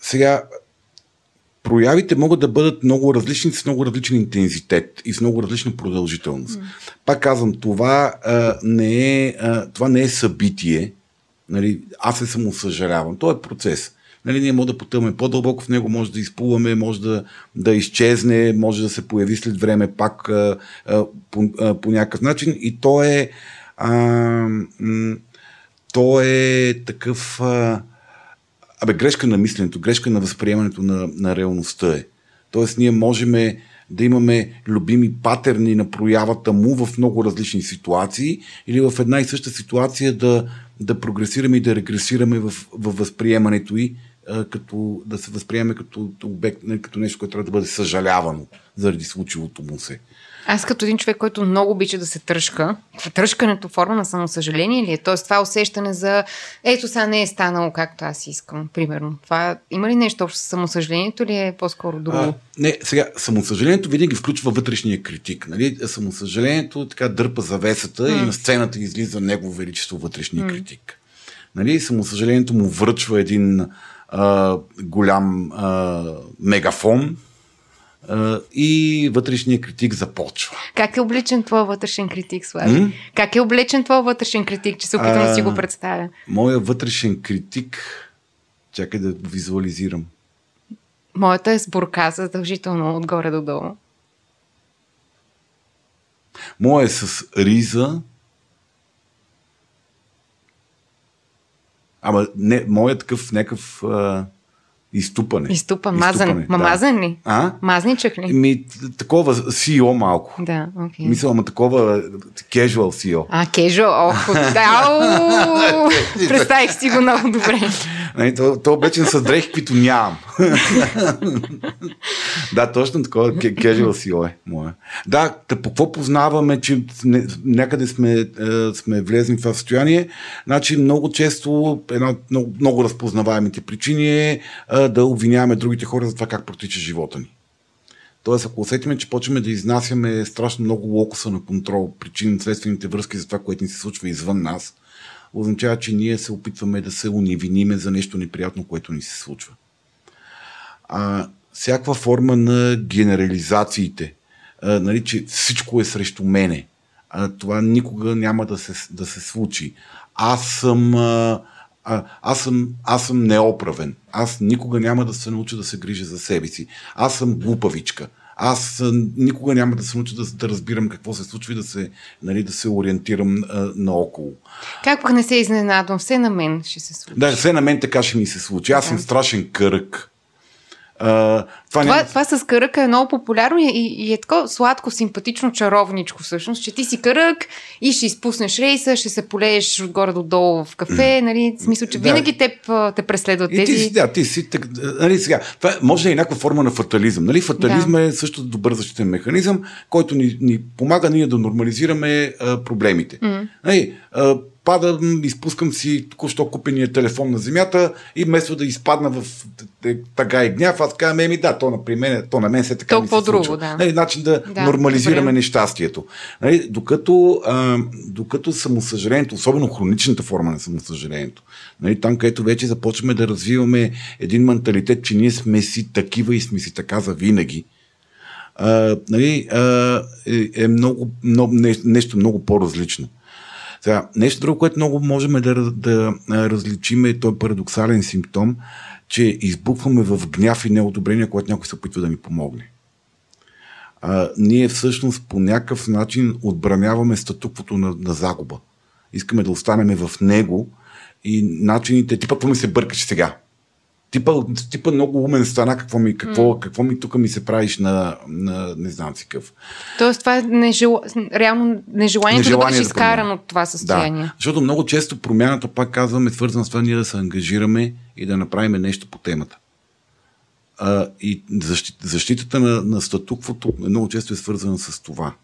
сега, проявите могат да бъдат много различни, с много различен интензитет и с много различна продължителност. Mm. Пак казвам, това, а, не, е, а, това не е събитие. Нали, аз не само съжалявам. То е процес. Нали, ние може да потъваме по-дълбоко в него, може да изплуваме, може да, да изчезне, може да се появи след време пак а, а, по, а, по някакъв начин. И то е. А, м- то е такъв. А, Абе, грешка на мисленето, грешка на възприемането на, на реалността е. Тоест, ние можем да имаме любими патерни на проявата му в много различни ситуации или в една и съща ситуация да, да прогресираме и да регресираме в, в възприемането й, като, да се възприеме като обект, като нещо, което трябва да бъде съжалявано заради случилото му се. Аз като един човек, който много обича да се тръжка, тръжкането форма на самосъжаление ли е? Тоест това усещане за ето сега не е станало както аз искам, примерно. Това има ли нещо общо с самосъжалението или е по-скоро друго? А, не, сега, самосъжалението винаги включва вътрешния критик. Нали? Самосъжалението така дърпа завесата mm. и на сцената излиза негово величество вътрешния mm. критик. Нали? Самосъжалението му връчва един а, голям а, мегафон, и вътрешния критик започва. Как е облечен твой вътрешен критик, Слави? М? Как е облечен твой вътрешен критик, че се опитвам да си го представя? Моя вътрешен критик, чакай да визуализирам. Моята е сборка задължително отгоре до долу. Моя е с риза. Ама не, моят такъв някакъв а, изтупане. Изтупан, мазан. Ма да. мазан ли? А? Мазничък ли? Ми, такова CEO малко. Да, окей. Мисля, ама такова casual CEO. А, кежо, ох, да, представих си го много добре. Нали, то, то облечен с дрехи, които нямам. да, точно такова casual CEO е моя. Да, по какво познаваме, че някъде сме, е, сме влезли в това състояние? Значи много често една от много, много разпознаваемите причини е да обвиняваме другите хора за това как протича живота ни. Тоест, ако усетиме, че почваме да изнасяме страшно много локуса на контрол, причини, следствените връзки за това, което ни се случва извън нас, означава, че ние се опитваме да се унивиниме за нещо неприятно, което ни се случва. А, всякаква форма на генерализациите, а, нали, че всичко е срещу мене, а, това никога няма да се, да се случи. Аз съм, а, а, аз, съм, аз съм неоправен. Аз никога няма да се науча да се грижа за себе си. Аз съм глупавичка. Аз никога няма да се науча да, да разбирам какво се случва и да се, нали, да се ориентирам а, наоколо. Как пък не се изненадвам? Все на мен ще се случи. Да, все на мен така ще ми се случи. Аз съм страшен кръг. А, това, Това, няма... това с кръка е много популярно и, и, е такова сладко, симпатично, чаровничко всъщност, че ти си кръг и ще изпуснеш рейса, ще се полееш отгоре до долу в кафе, нали? Смисъл, че Да. винаги теб те преследват И ти тези... си, да, ти си, так, нали, сега, това може да е някаква форма на фатализъм. Нали? Фатализма е също добър защитен механизъм, който ни, ни помага ние да нормализираме а, проблемите. Mm. Нали, а, падам, изпускам си току-що купения телефон на земята и вместо да изпадна в т- тъга и гняв, аз казвам, еми да, то на, при мен, то на мен се така ми Толкова се друго, случва. да. Нали, начин да, Да, нормализираме добре. нещастието. Нали, докато, а, докато самосъжалението, особено хроничната форма на самосъжалението, нали, там където вече започваме да развиваме един менталитет, че ние сме си такива и сме си така за винаги, а, нали, а, е, е много, много, не, нещо много по-различно. Сега, нещо друго, което много можем да, да различим е този парадоксален симптом, че избухваме в гняв и неодобрение, когато някой се опитва да ни помогне. А, ние всъщност по някакъв начин отбраняваме статуквото на, на загуба. Искаме да останем в него и начините, типа, какво ми се бъркаш сега? Типа, типа много умен стана, какво ми, какво, mm. какво ми тук ми се правиш на, на не знам си какъв. Тоест това е нежел... реално нежеланието да Нежелание бъдеш да изкаран от това състояние. Да, защото много често промяната, пак казваме, е свързана с това ние да се ангажираме и да направим нещо по темата. А, и защит, защитата на, на статуквото много често е свързана с това.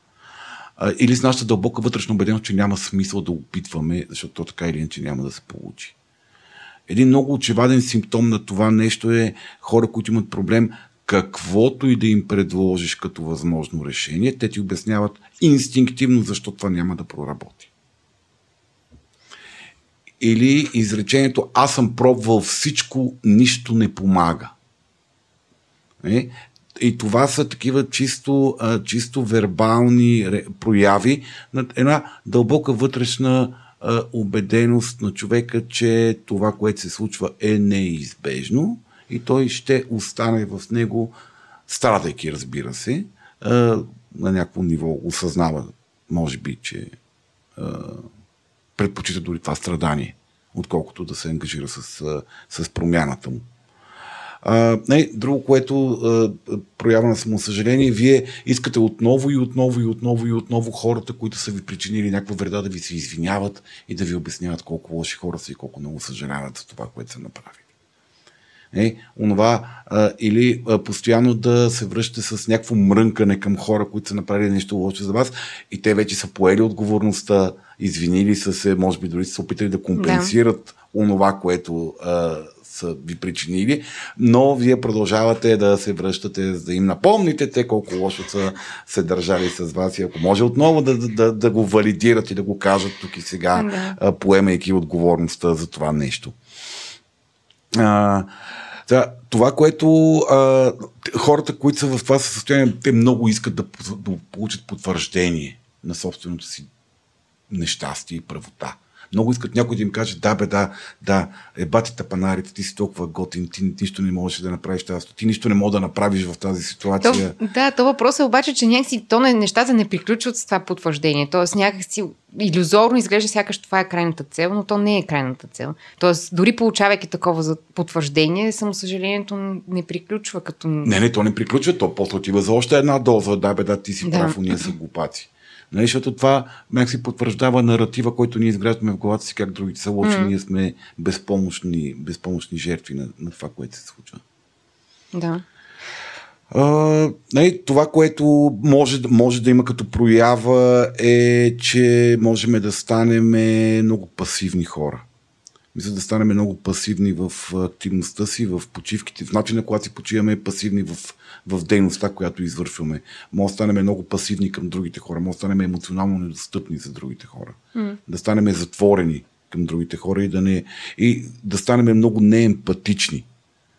А, или с нашата дълбока вътрешна убеденост, че няма смисъл да опитваме, защото то така или иначе няма да се получи. Един много очеваден симптом на това нещо е хора, които имат проблем, каквото и да им предложиш като възможно решение, те ти обясняват инстинктивно защо това няма да проработи. Или изречението аз съм пробвал всичко, нищо не помага. Е? И това са такива чисто, чисто вербални прояви на една дълбока вътрешна убеденост на човека, че това, което се случва е неизбежно и той ще остане в него, страдайки, разбира се, на някакво ниво осъзнава, може би, че предпочита дори това страдание, отколкото да се ангажира с, с промяната му. А, не, друго, което а, проява на самосъжаление, вие искате отново и отново и отново и отново хората, които са ви причинили някаква вреда, да ви се извиняват и да ви обясняват колко лоши хора са и колко много съжаляват за това, което са направили. Е, онова, а, или а, постоянно да се връщате с някакво мрънкане към хора, които са направили нещо лошо за вас и те вече са поели отговорността, извинили са се, може би дори са се опитали да компенсират да. онова, което а, са ви причинили, но вие продължавате да се връщате, за да им напомните те колко лошо са се държали с вас и ако може отново да, да, да, да го валидират и да го кажат тук и сега, Да. поемайки отговорността за това нещо. А, да, това, което а, хората, които са в това състояние, те много искат да, да получат потвърждение на собственото си нещастие и правота. Много искат някой да им каже, да, бе, да, да, е бати тапанарите, ти си толкова готин, ти нищо не можеш да направиш тази, ти нищо не можеш да направиш в тази ситуация. То, да, то въпрос е обаче, че някакси то не, нещата не приключват с това потвърждение. Тоест някакси иллюзорно изглежда сякаш това е крайната цел, но то не е крайната цел. Тоест, дори получавайки такова за потвърждение, самосъжалението не приключва като... Не, не, то не приключва, то после отива за още една доза, да, бе, да, ти си да. прав, ние са глупаци. Нали, защото това ме си потвърждава наратива, който ние изграждаме в главата си, как другите са лоши, mm. ние сме безпомощни, безпомощни жертви на, на това, което се случва. Да. Uh, нали, това, което може, може да има като проява е, че можем да станем много пасивни хора. Мисля да станем много пасивни в активността си, в почивките, в начина, когато си почиваме, пасивни в, в дейността, която извършваме. Може да станем много пасивни към другите хора, може да станем емоционално недостъпни за другите хора. Mm. Да станем затворени към другите хора и да, не, и да станем много неемпатични.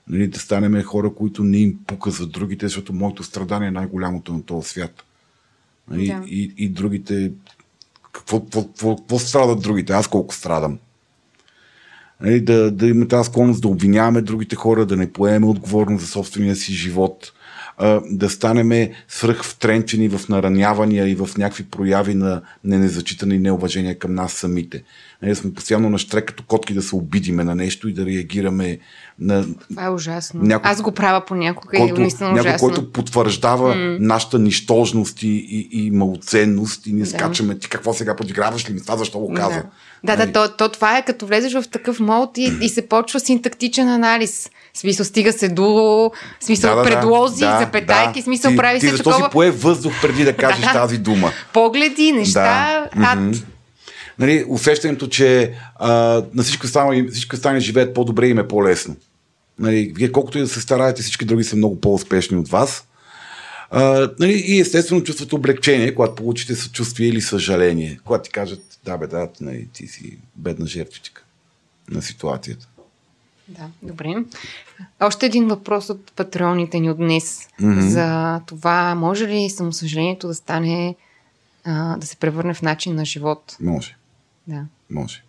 Нали, да станем хора, които не им пука за другите, защото моето страдание е най-голямото на този свят. Нали, да. и, и другите. Какво, какво, какво, какво страдат другите? Аз колко страдам? Нали, да, да имаме тази склонност да обвиняваме другите хора, да не поемем отговорност за собствения си живот, да станеме свръхвтренчени в наранявания и в някакви прояви на незачитане и неуважение към нас самите. Нали, сме постоянно на штрек като котки да се обидиме на нещо и да реагираме на... Това е ужасно. Някой, Аз го правя понякога който, и наистина някой, ужасно. който потвърждава mm. нашата нищожност и, и, и малоценност и ни да. скачаме ти какво сега подиграваш ли ми това, защо го каза? Да, да, да то, то, това е като влезеш в такъв мод и, и се почва синтактичен анализ. Смисъл, стига се до смисъл, да, да, предлози, да, запетайки, да. смисъл, ти, прави ти се защо такова... си пое въздух преди да кажеш да. тази дума? Погледи, неща, да. ад. Mm-hmm. Нали, усещането, че а, на всички останали, всички останали живеят по-добре и им е по-лесно. Нали, вие колкото и да се стараете, всички други са много по-успешни от вас. А, нали, и естествено чувствате облегчение, когато получите съчувствие или съжаление. Когато ти кажат, да бе, да, нали, ти си бедна жертвичка на ситуацията. Да, добре. Още един въпрос от патроните ни от днес mm-hmm. за това, може ли самосъжалението да стане, а, да се превърне в начин на живот? Може. Да. Може.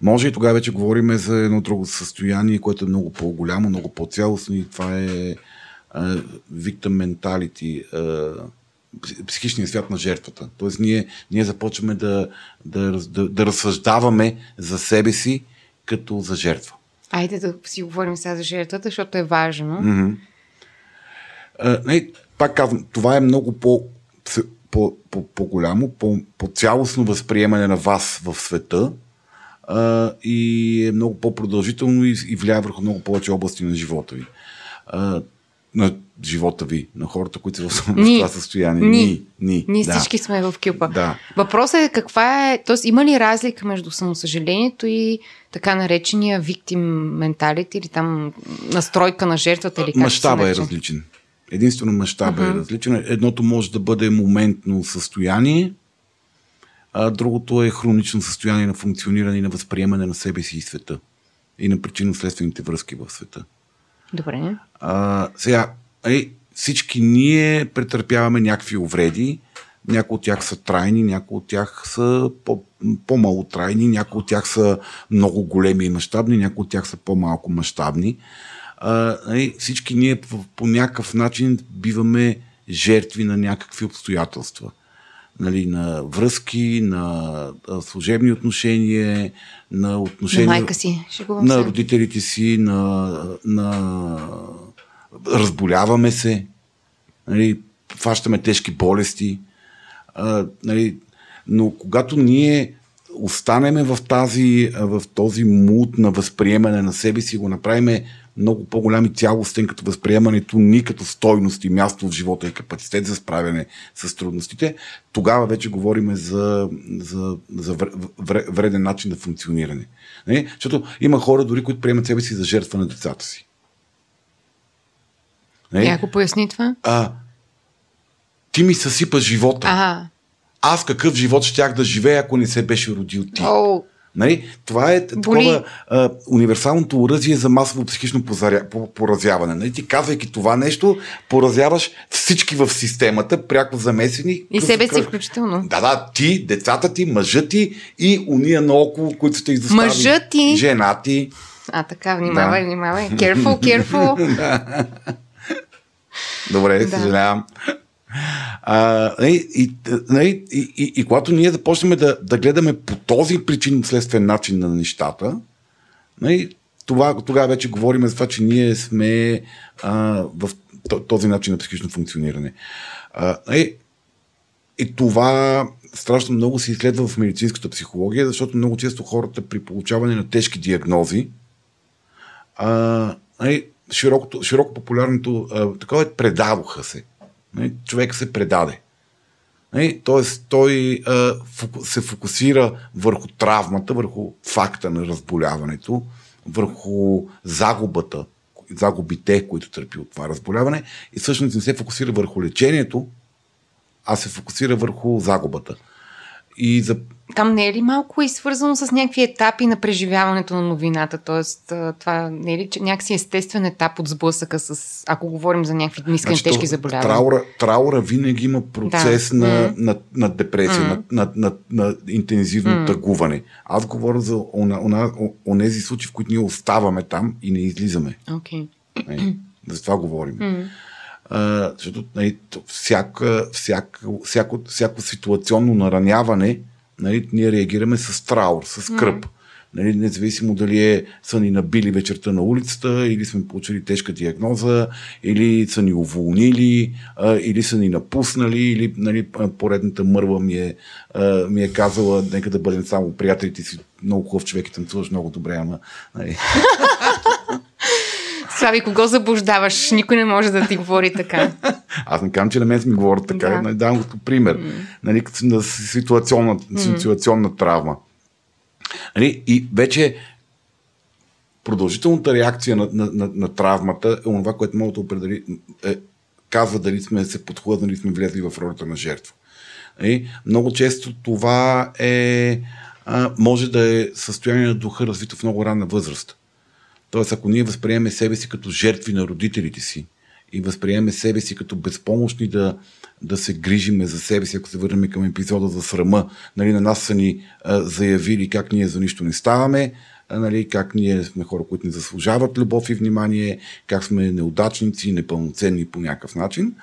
Може и тогава вече говорим за едно друго състояние, което е много по-голямо, много по-цялостно и това е victim mentality, психичния свят на жертвата. Тоест ние, ние започваме да, да, да, да разсъждаваме за себе си като за жертва. Айде да си говорим сега за жертвата, защото е важно. Mm-hmm. А, не, пак казвам, това е много по, по, по, по-голямо, по, по-цялостно възприемане на вас в света а, и е много по-продължително и, и влияе върху много повече области на живота ви. А, на живота ви, на хората, които са в ни, това състояние. Ни, ни, ни ние да. всички сме в кюпа. Да. Въпросът е каква е, т.е. има ли разлика между самосъжалението и така наречения виктим менталит или там настройка на жертвата или как Мащаба е различен. Единствено мащаба uh-huh. е различен. Едното може да бъде моментно състояние, а другото е хронично състояние на функциониране и на възприемане на себе си и света. И на причинно-следствените връзки в света. Добре. А, сега, е, всички ние претърпяваме някакви увреди. Някои от тях са трайни, някои от тях са по, по-мало трайни, някои от тях са много големи и мащабни, някои от тях са по-малко мащабни. Е, всички ние по, по някакъв начин биваме жертви на някакви обстоятелства нали, на връзки, на служебни отношения, на отношения. На майка си, На родителите си, на, на разболяваме се, нали, фащаме тежки болести. А, нали, но когато ние останеме в, тази, в този мут на възприемане на себе си, го направиме много по-голями цялостен като възприемането ни като стойност и място в живота и капацитет за справяне с трудностите, тогава вече говорим за, за, за вреден начин на функциониране. Не? Защото има хора дори, които приемат себе си за жертва на децата си. Не? Ако поясни това? А, ти ми съсипа живота. Ага. Аз какъв живот щях да живея, ако не се беше родил ти? О, Нали? Това е такова а, универсалното оръжие за масово психично позаря, поразяване. Нали? Ти казвайки това нещо, поразяваш всички в системата, пряко замесени. И себе си включително. Да, да, ти, децата ти, мъжът ти и уния наоколо, които сте изоставили. Мъжът ти. Жена ти. А, така, внимавай, да. внимавай. Careful, careful. Добре, да. съжалявам. А, и, и, и, и, и, и когато ние започнем да, да гледаме по този причинно-следствен начин на нещата, и, това, тогава вече говорим за това, че ние сме а, в този начин на психично функциониране. А, и, и това страшно много се изследва в медицинската психология, защото много често хората при получаване на тежки диагнози, а, широко, широко популярното такова е предадоха се. Нали, човек се предаде. Нали, тоест, той се фокусира върху травмата, върху факта на разболяването, върху загубата, загубите, които търпи от това разболяване и всъщност не се фокусира върху лечението, а се фокусира върху загубата. И за там не е ли малко и свързано с някакви етапи на преживяването на новината? Тоест, това не е ли че някакси естествен етап от сблъсъка с, ако говорим за някакви мислени значи, тежки заболявания? Траура, траура винаги има процес да. на, mm. на, на депресия, mm. на, на, на, на интензивно mm. тъгуване. Аз говоря за онези случаи, в които ние оставаме там и не излизаме. Okay. Не, за това говорим. Mm. А, защото не, всяка, всяко, всяко, всяко ситуационно нараняване нали, ние реагираме с траур, с кръп. Mm. Нали, независимо дали е, са ни набили вечерта на улицата, или сме получили тежка диагноза, или са ни уволнили, а, или са ни напуснали, или нали, поредната мърва ми е, а, ми е казала, нека да бъдем само приятелите си, много хубав човек и танцуваш много добре, ама... Нали. Слави, кого заблуждаваш? Никой не може да ти говори така. Аз не казвам, че на мен ми говорят така. Да. Нали, давам като пример. Mm. Нали, на ситуационна, ситуационна травма. Нали, и вече продължителната реакция на, на, на, на травмата е това, което мога да определи, е, казва дали сме се подхлъзнали, сме влезли в ролята на жертва. Нали, много често това е, а, може да е състояние на духа, развито в много ранна възраст. Тоест, ако ние възприемем себе си като жертви на родителите си и възприемем себе си като безпомощни да, да се грижиме за себе си, ако се върнем към епизода за срама, нали, на нас са ни а, заявили как ние за нищо не ставаме, а, нали, как ние сме хора, които не заслужават любов и внимание, как сме неудачници, непълноценни по някакъв начин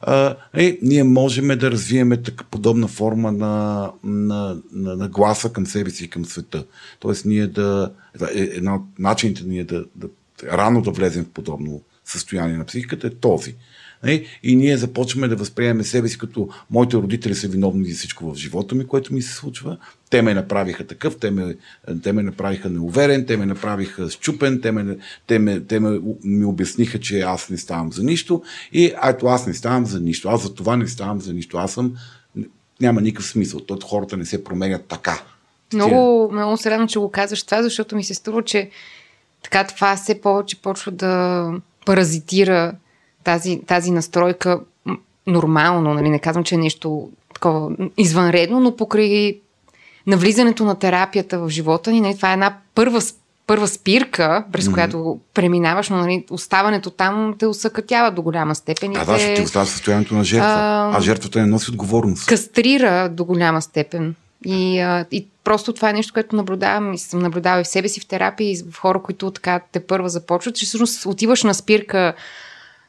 а, е, ние можем да развиеме така подобна форма на, на, на, на гласа към себе си и към света. Тоест ние да, е, една от начините ние да, да рано да влезем в подобно състояние на психиката е този. Нали? И ние започваме да възприемем себе си като моите родители са виновни за всичко в живота ми, което ми се случва. Те ме направиха такъв, те ме, те ме направиха неуверен, те ме направиха щупен, те, ме, те, ме, те ме, ми обясниха, че аз не ставам за нищо. И ето аз не ставам за нищо. Аз за това не ставам за нищо. Аз съм няма никакъв смисъл. Тото хората не се променят така. Много, много се радвам, че го казваш това, защото ми се струва, че така това все повече почва да паразитира тази, тази настройка нормално, нали? не казвам, че е нещо такова извънредно, но покрай навлизането на терапията в живота ни, нали? това е една първа, първа спирка, през mm-hmm. която преминаваш, но нали, оставането там те усъкътява до голяма степен. Да, да, ще ти остава състоянието на жертва. А, а жертвата не носи отговорност. Кастрира до голяма степен. И, а, и просто това е нещо, което наблюдавам и съм наблюдавала и в себе си в терапия и в хора, които така те първа започват, че всъщност отиваш на спирка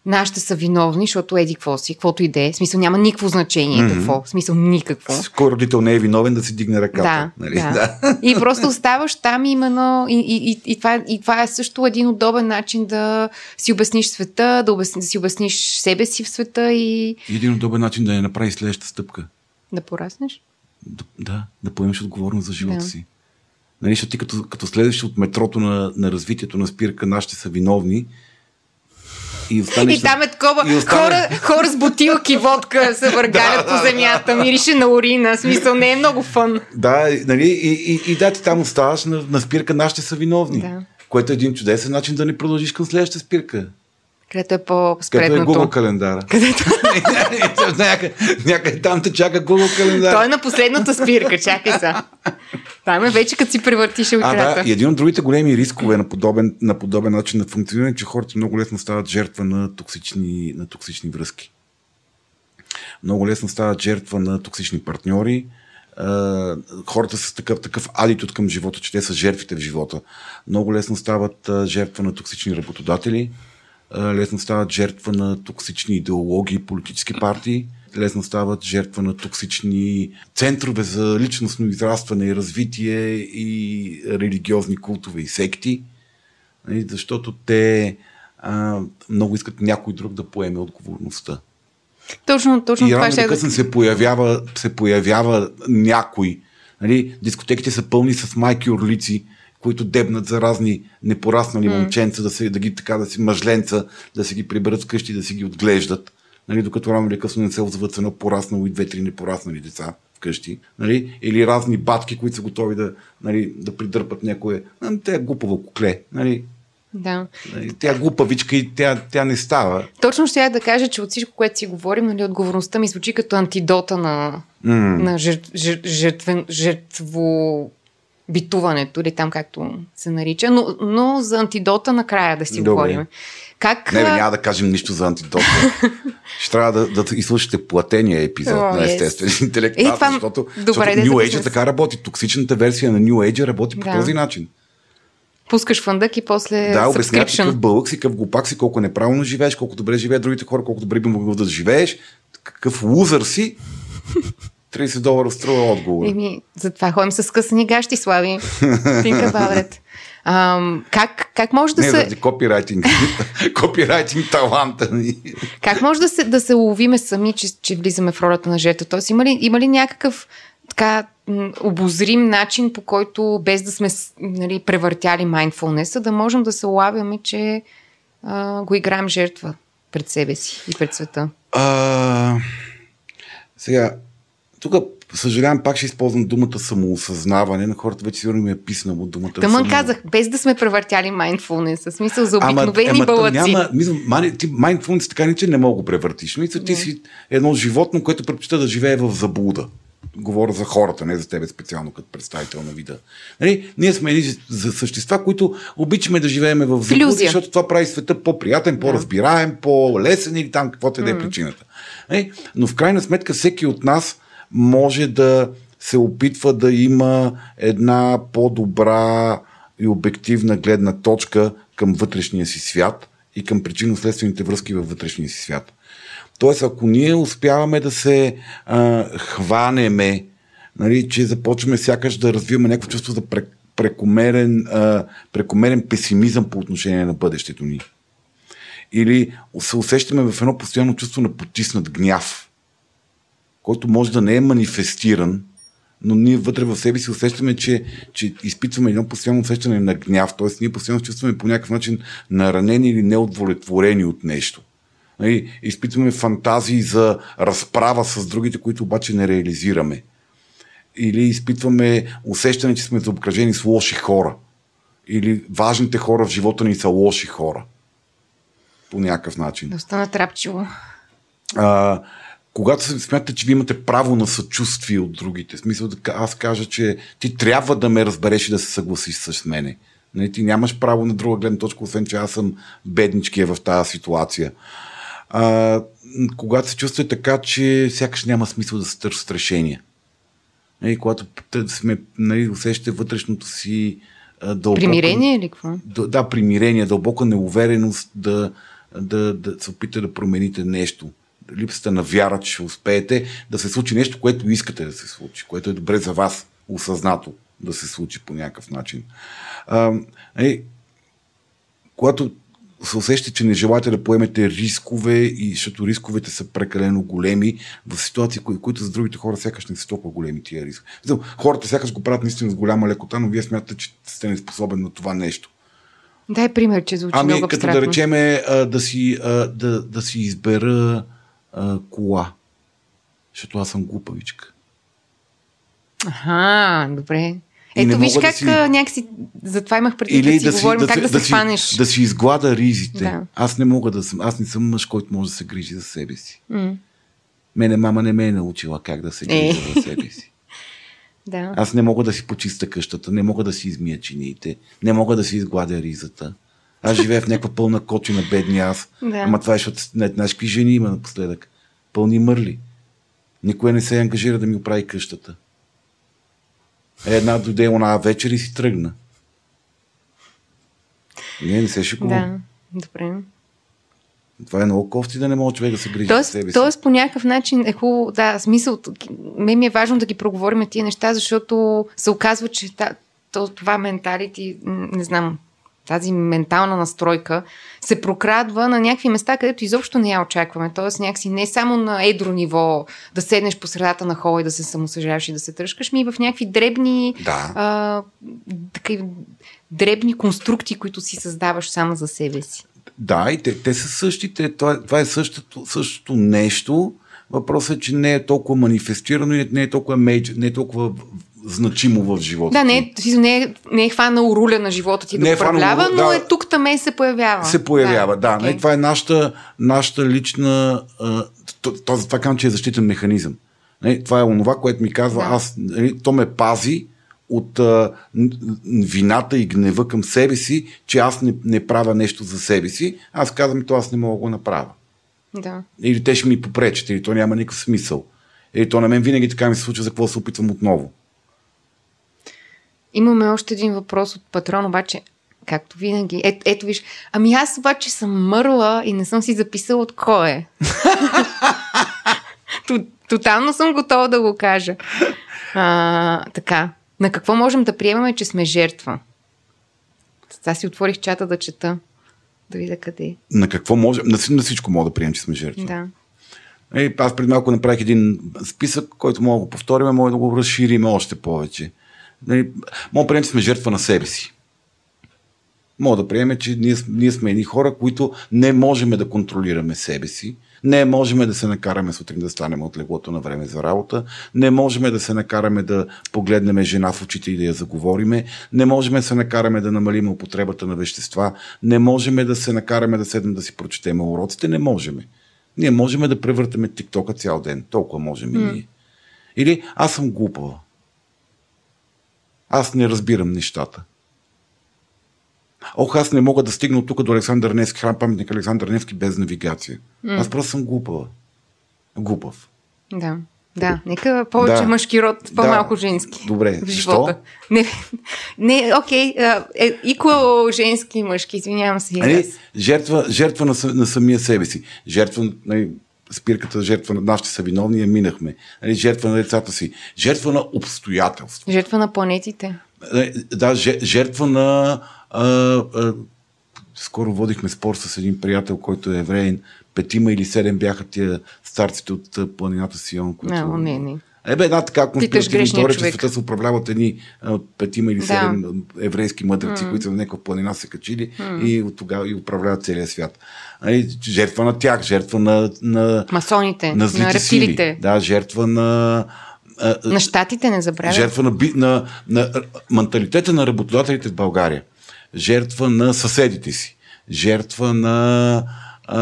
нашите са виновни, защото еди какво си, каквото и да е. В смисъл няма никакво значение mm-hmm. какво. В смисъл никакво. Кой родител не е виновен да си дигне ръката. Да, нали? да. да. И просто оставаш там именно и, и, и, и, това, и това е също един удобен начин да си обясниш света, да, обясни, да си обясниш себе си в света и... един удобен начин да я направиш следващата стъпка. Да пораснеш? Да, да, да поемеш отговорност за живота да. си. Нали, ти като, като следваш от метрото на, на развитието на спирка, нашите са виновни, и, и там е такова, и остане... хора, хора с бутилки водка се въргалят да, по земята, мирише на урина, смисъл не е много фън. Да, нали, и, и, и да, ти там оставаш на, на спирка, нашите са виновни. Да. Което е един чудесен начин да не продължиш към следващата спирка. Където е по-спредното. Където е Google календара. Където? някъде, някъде там те чака Google календара. Той е на последната спирка, чакай са. Правим е вече като си превъртиш А, екрата. да, и един от другите големи рискове на подобен, на подобен начин на функциониране е, че хората много лесно стават жертва на токсични, на токсични връзки. Много лесно стават жертва на токсични партньори. А, хората с такъв, такъв адитут към живота, че те са жертвите в живота. Много лесно стават а, жертва на токсични работодатели. А, лесно стават жертва на токсични идеологии, политически партии. Лесно стават жертва на токсични центрове за личностно израстване и развитие и религиозни култове и секти. Защото те а, много искат някой друг да поеме отговорността. Точно, точно И това ще да... се появява, се появява някой. Нали? Дискотеките са пълни с майки орлици, които дебнат за разни непораснали mm. момченца, да, се, да ги така да си мъжленца, да си ги приберат вкъщи, да си ги отглеждат. Нали? Докато рано или късно не се озват с едно пораснало и две-три непораснали деца вкъщи. Нали? Или разни батки, които са готови да, нали, да придърпат някое. Ами, Тя е глупава кукле. Нали? Да. Нали? Тя е глупавичка и тя, тя не става. Точно ще я да кажа, че от всичко, което си говорим, нали, отговорността ми звучи като антидота на, М. на жер, жер, жертвен, жертво битуването, или там както се нарича, но, но за антидота накрая да си говорим. Как... Не, бе, няма да кажем нищо за антидота. Ще трябва да, да изслушате платения епизод О, на yes. естествен интелект, Е, да, това- защото, добре, защото New Age сме- така работи. Токсичната версия на New Age работи по Да. този начин. Пускаш фандък и после Да, ти subscription. какъв бълък си, какъв глупак си, колко неправилно живееш, колко добре живеят другите хора, колко добре би могъл да живееш, какъв лузър си. 30 долара струва отговор. Еми, затова ходим с късани гащи, Слави. Think about it. Ам, как, как може да Не, се... заради копирайтинг. копирайтинг таланта ни. Как може да се, да се уловиме сами, че, че влизаме в ролята на жертва? Тоест, има ли, има ли някакъв така обозрим начин, по който без да сме нали, превъртяли mindfulness, да можем да се улавяме, че а, го играем жертва пред себе си и пред света? А, сега, тук съжалявам, пак ще използвам думата самоосъзнаване. На хората вече сигурно ми е писнало думата. Тъмън само- казах, без да сме превъртяли mindfulness, в смисъл за обикновени ама, то бълъци. Няма, мани- ти mindfulness така не, че не мога го превъртиш. Мисля, ти Не. си едно животно, което предпочита да живее в заблуда. Говоря за хората, не за тебе специално като представител на вида. Нали? Ние сме едни за същества, които обичаме да живееме в заблуда, защото това прави света по-приятен, по-разбираем, по-лесен или там каквото и да е причината. Нали? Но в крайна сметка всеки от нас може да се опитва да има една по-добра и обективна гледна точка към вътрешния си свят и към причинно-следствените връзки във вътрешния си свят. Тоест, ако ние успяваме да се а, хванеме, нали, че започваме сякаш да развиваме някакво чувство за пре- прекомерен, а, прекомерен песимизъм по отношение на бъдещето ни. Или се усещаме в едно постоянно чувство на потиснат гняв, който може да не е манифестиран, но ние вътре в себе си усещаме, че, че изпитваме едно постоянно усещане на гняв, т.е. ние постоянно чувстваме по някакъв начин наранени или неудовлетворени от нещо. Нали, изпитваме фантазии за разправа с другите, които обаче не реализираме. Или изпитваме усещане, че сме заобкръжени с лоши хора. Или важните хора в живота ни са лоши хора. По някакъв начин. Доста натрапчиво. А, когато смятате, че ви имате право на съчувствие от другите, в смисъл аз кажа, че ти трябва да ме разбереш и да се съгласиш с мене. Нали, ти нямаш право на друга гледна точка, освен че аз съм бедничкия в тази ситуация. А, когато се чувствате така, че сякаш няма смисъл да се търсят решения. Нали, когато сме, нали, усещате вътрешното си дълбоко... Примирение или какво? Да, да, примирение, дълбока неувереност да, да, да се опитате да промените нещо. Липсата на вяра, че ще успеете да се случи нещо, което искате да се случи, което е добре за вас, осъзнато да се случи по някакъв начин. А, е, когато се усещате, че не желаете да поемете рискове, и защото рисковете са прекалено големи в ситуации, кои, които за другите хора сякаш не са толкова големи тия рискове. Хората сякаш го правят наистина с голяма лекота, но вие смятате, че сте неспособен на това нещо. Дай пример, че звучи Ами, много като абстрактно. да речеме да, си, да, да си избера а, кола. Защото аз съм глупавичка. Аха, добре. Ето виж мога да как си- някакси, затова имах преди да Или си да си, говорим да, как си, да, да, се хванеш. да си изглада ризите. Да. Аз не мога да съм. Аз не съм мъж, който може да се грижи за себе си. М. Мене мама не ме е научила как да се Е. грижа за себе си. Да. Аз не мога да си почиста къщата, не мога да си измия чиниите, не мога да си изгладя ризата. Аз живея в някаква пълна кочина, бедни аз. Да. Ама това е, защото не знаеш какви жени има напоследък. Пълни мърли. Никой не се ангажира да ми оправи къщата. Е, една дойде она вечер и си тръгна. Не, не се шегувам. Да, добре. Това е много кофти да не може човек да се грижи за Тоест, себе си. тоест, по някакъв начин е хубаво, да, смисъл, мен ми е важно да ги проговорим тия неща, защото се оказва, че та, то, това менталити, не знам, тази ментална настройка се прокрадва на някакви места, където изобщо не я очакваме. Тоест някакси не само на едро ниво да седнеш по средата на хола и да се самосъжаваш и да се тръжкаш, ми и в някакви дребни Да. а, такива дребни конструкти, които си създаваш само за себе си. Да, и те, те са същите. Това, е- това е същото, същото нещо. Въпросът е, че не е толкова манифестирано и не е толкова, мейдж, не е толкова значимо в живота. Да, не е, не е, не е хванал руля на живота ти Не да е хванал управлява, руля, но да. е тук таме се появява. се появява. Да, да okay. това е нашата, нашата лична. а, то- То, това казвам, че е защитен механизъм. Не, това е онова, което ми казва, Да. аз, нали, то ме пази от а, вината и гнева към себе си, че аз не, не правя нещо за себе си. Аз казвам, то аз не мога да го направя. Да. Или те ще ми попречат, или то няма никакъв смисъл. Или то на мен винаги така ми се случва, за какво се опитвам отново. Имаме още един въпрос от патрон, обаче, както винаги. Е, ето виж, ами аз обаче съм мърла и не съм си записала от кой е. Тотално съм готова да го кажа. А, така, на какво можем да приемаме, че сме жертва? Сега си отворих чата да чета. Да видя къде е. На какво може? На, на всичко мога да приемем, че сме жертви. Да. Е, аз пред малко направих един списък, който мога да го повторим, може да го разширим още повече. Нали, Мога да приемем, че сме жертва на себе си. Мога да приемем, че ние, ние сме едни хора, които не можем да контролираме себе си, не можем да се накараме сутрин да станем от леглото на време за работа, не можем да се накараме да погледнем жена в очите и да я заговориме, не можем да се накараме да намалим употребата на вещества, не можем да се накараме да седнем да си прочетем уроците, не можем. Ние можем да превъртаме тиктока цял ден. Толкова можем и ние. Или аз съм глупава. Аз не разбирам нещата. Ох, аз не мога да стигна от тук до Александър Невски, храм паметник Александър Невски без навигация. Аз просто съм глупава. Глупав. Да. Да, нека повече Да. мъжки род, по-малко Да. женски. Добре, В живота. Не, не окей, е, equal женски и мъжки, извинявам се. и Нали, жертва, жертва на, на самия себе си. Жертва, нали, спирката, жертва на нашите са виновни, я минахме. Нали, жертва на децата си. Жертва на обстоятелства. Жертва на планетите. Е, Да, же- жертва на. А, а, скоро водихме спор с един приятел, който е евреин. Петима или седем бяха тия старците от планината Сион. Които... Не, не, не. Е, бе, една така конспиративна теория, че света се управляват едни а, петима или Да. седем а, еврейски мъдреци, които са на някаква планина се качили и от тогава и управляват целия свят. Нали, жертва на тях, жертва на, на, Масоните, на на, рептилите. сили. Да, жертва на... На щатите не забравяй. Жертва на, на, на менталитета на работодателите в България. Жертва на съседите си. Жертва на а,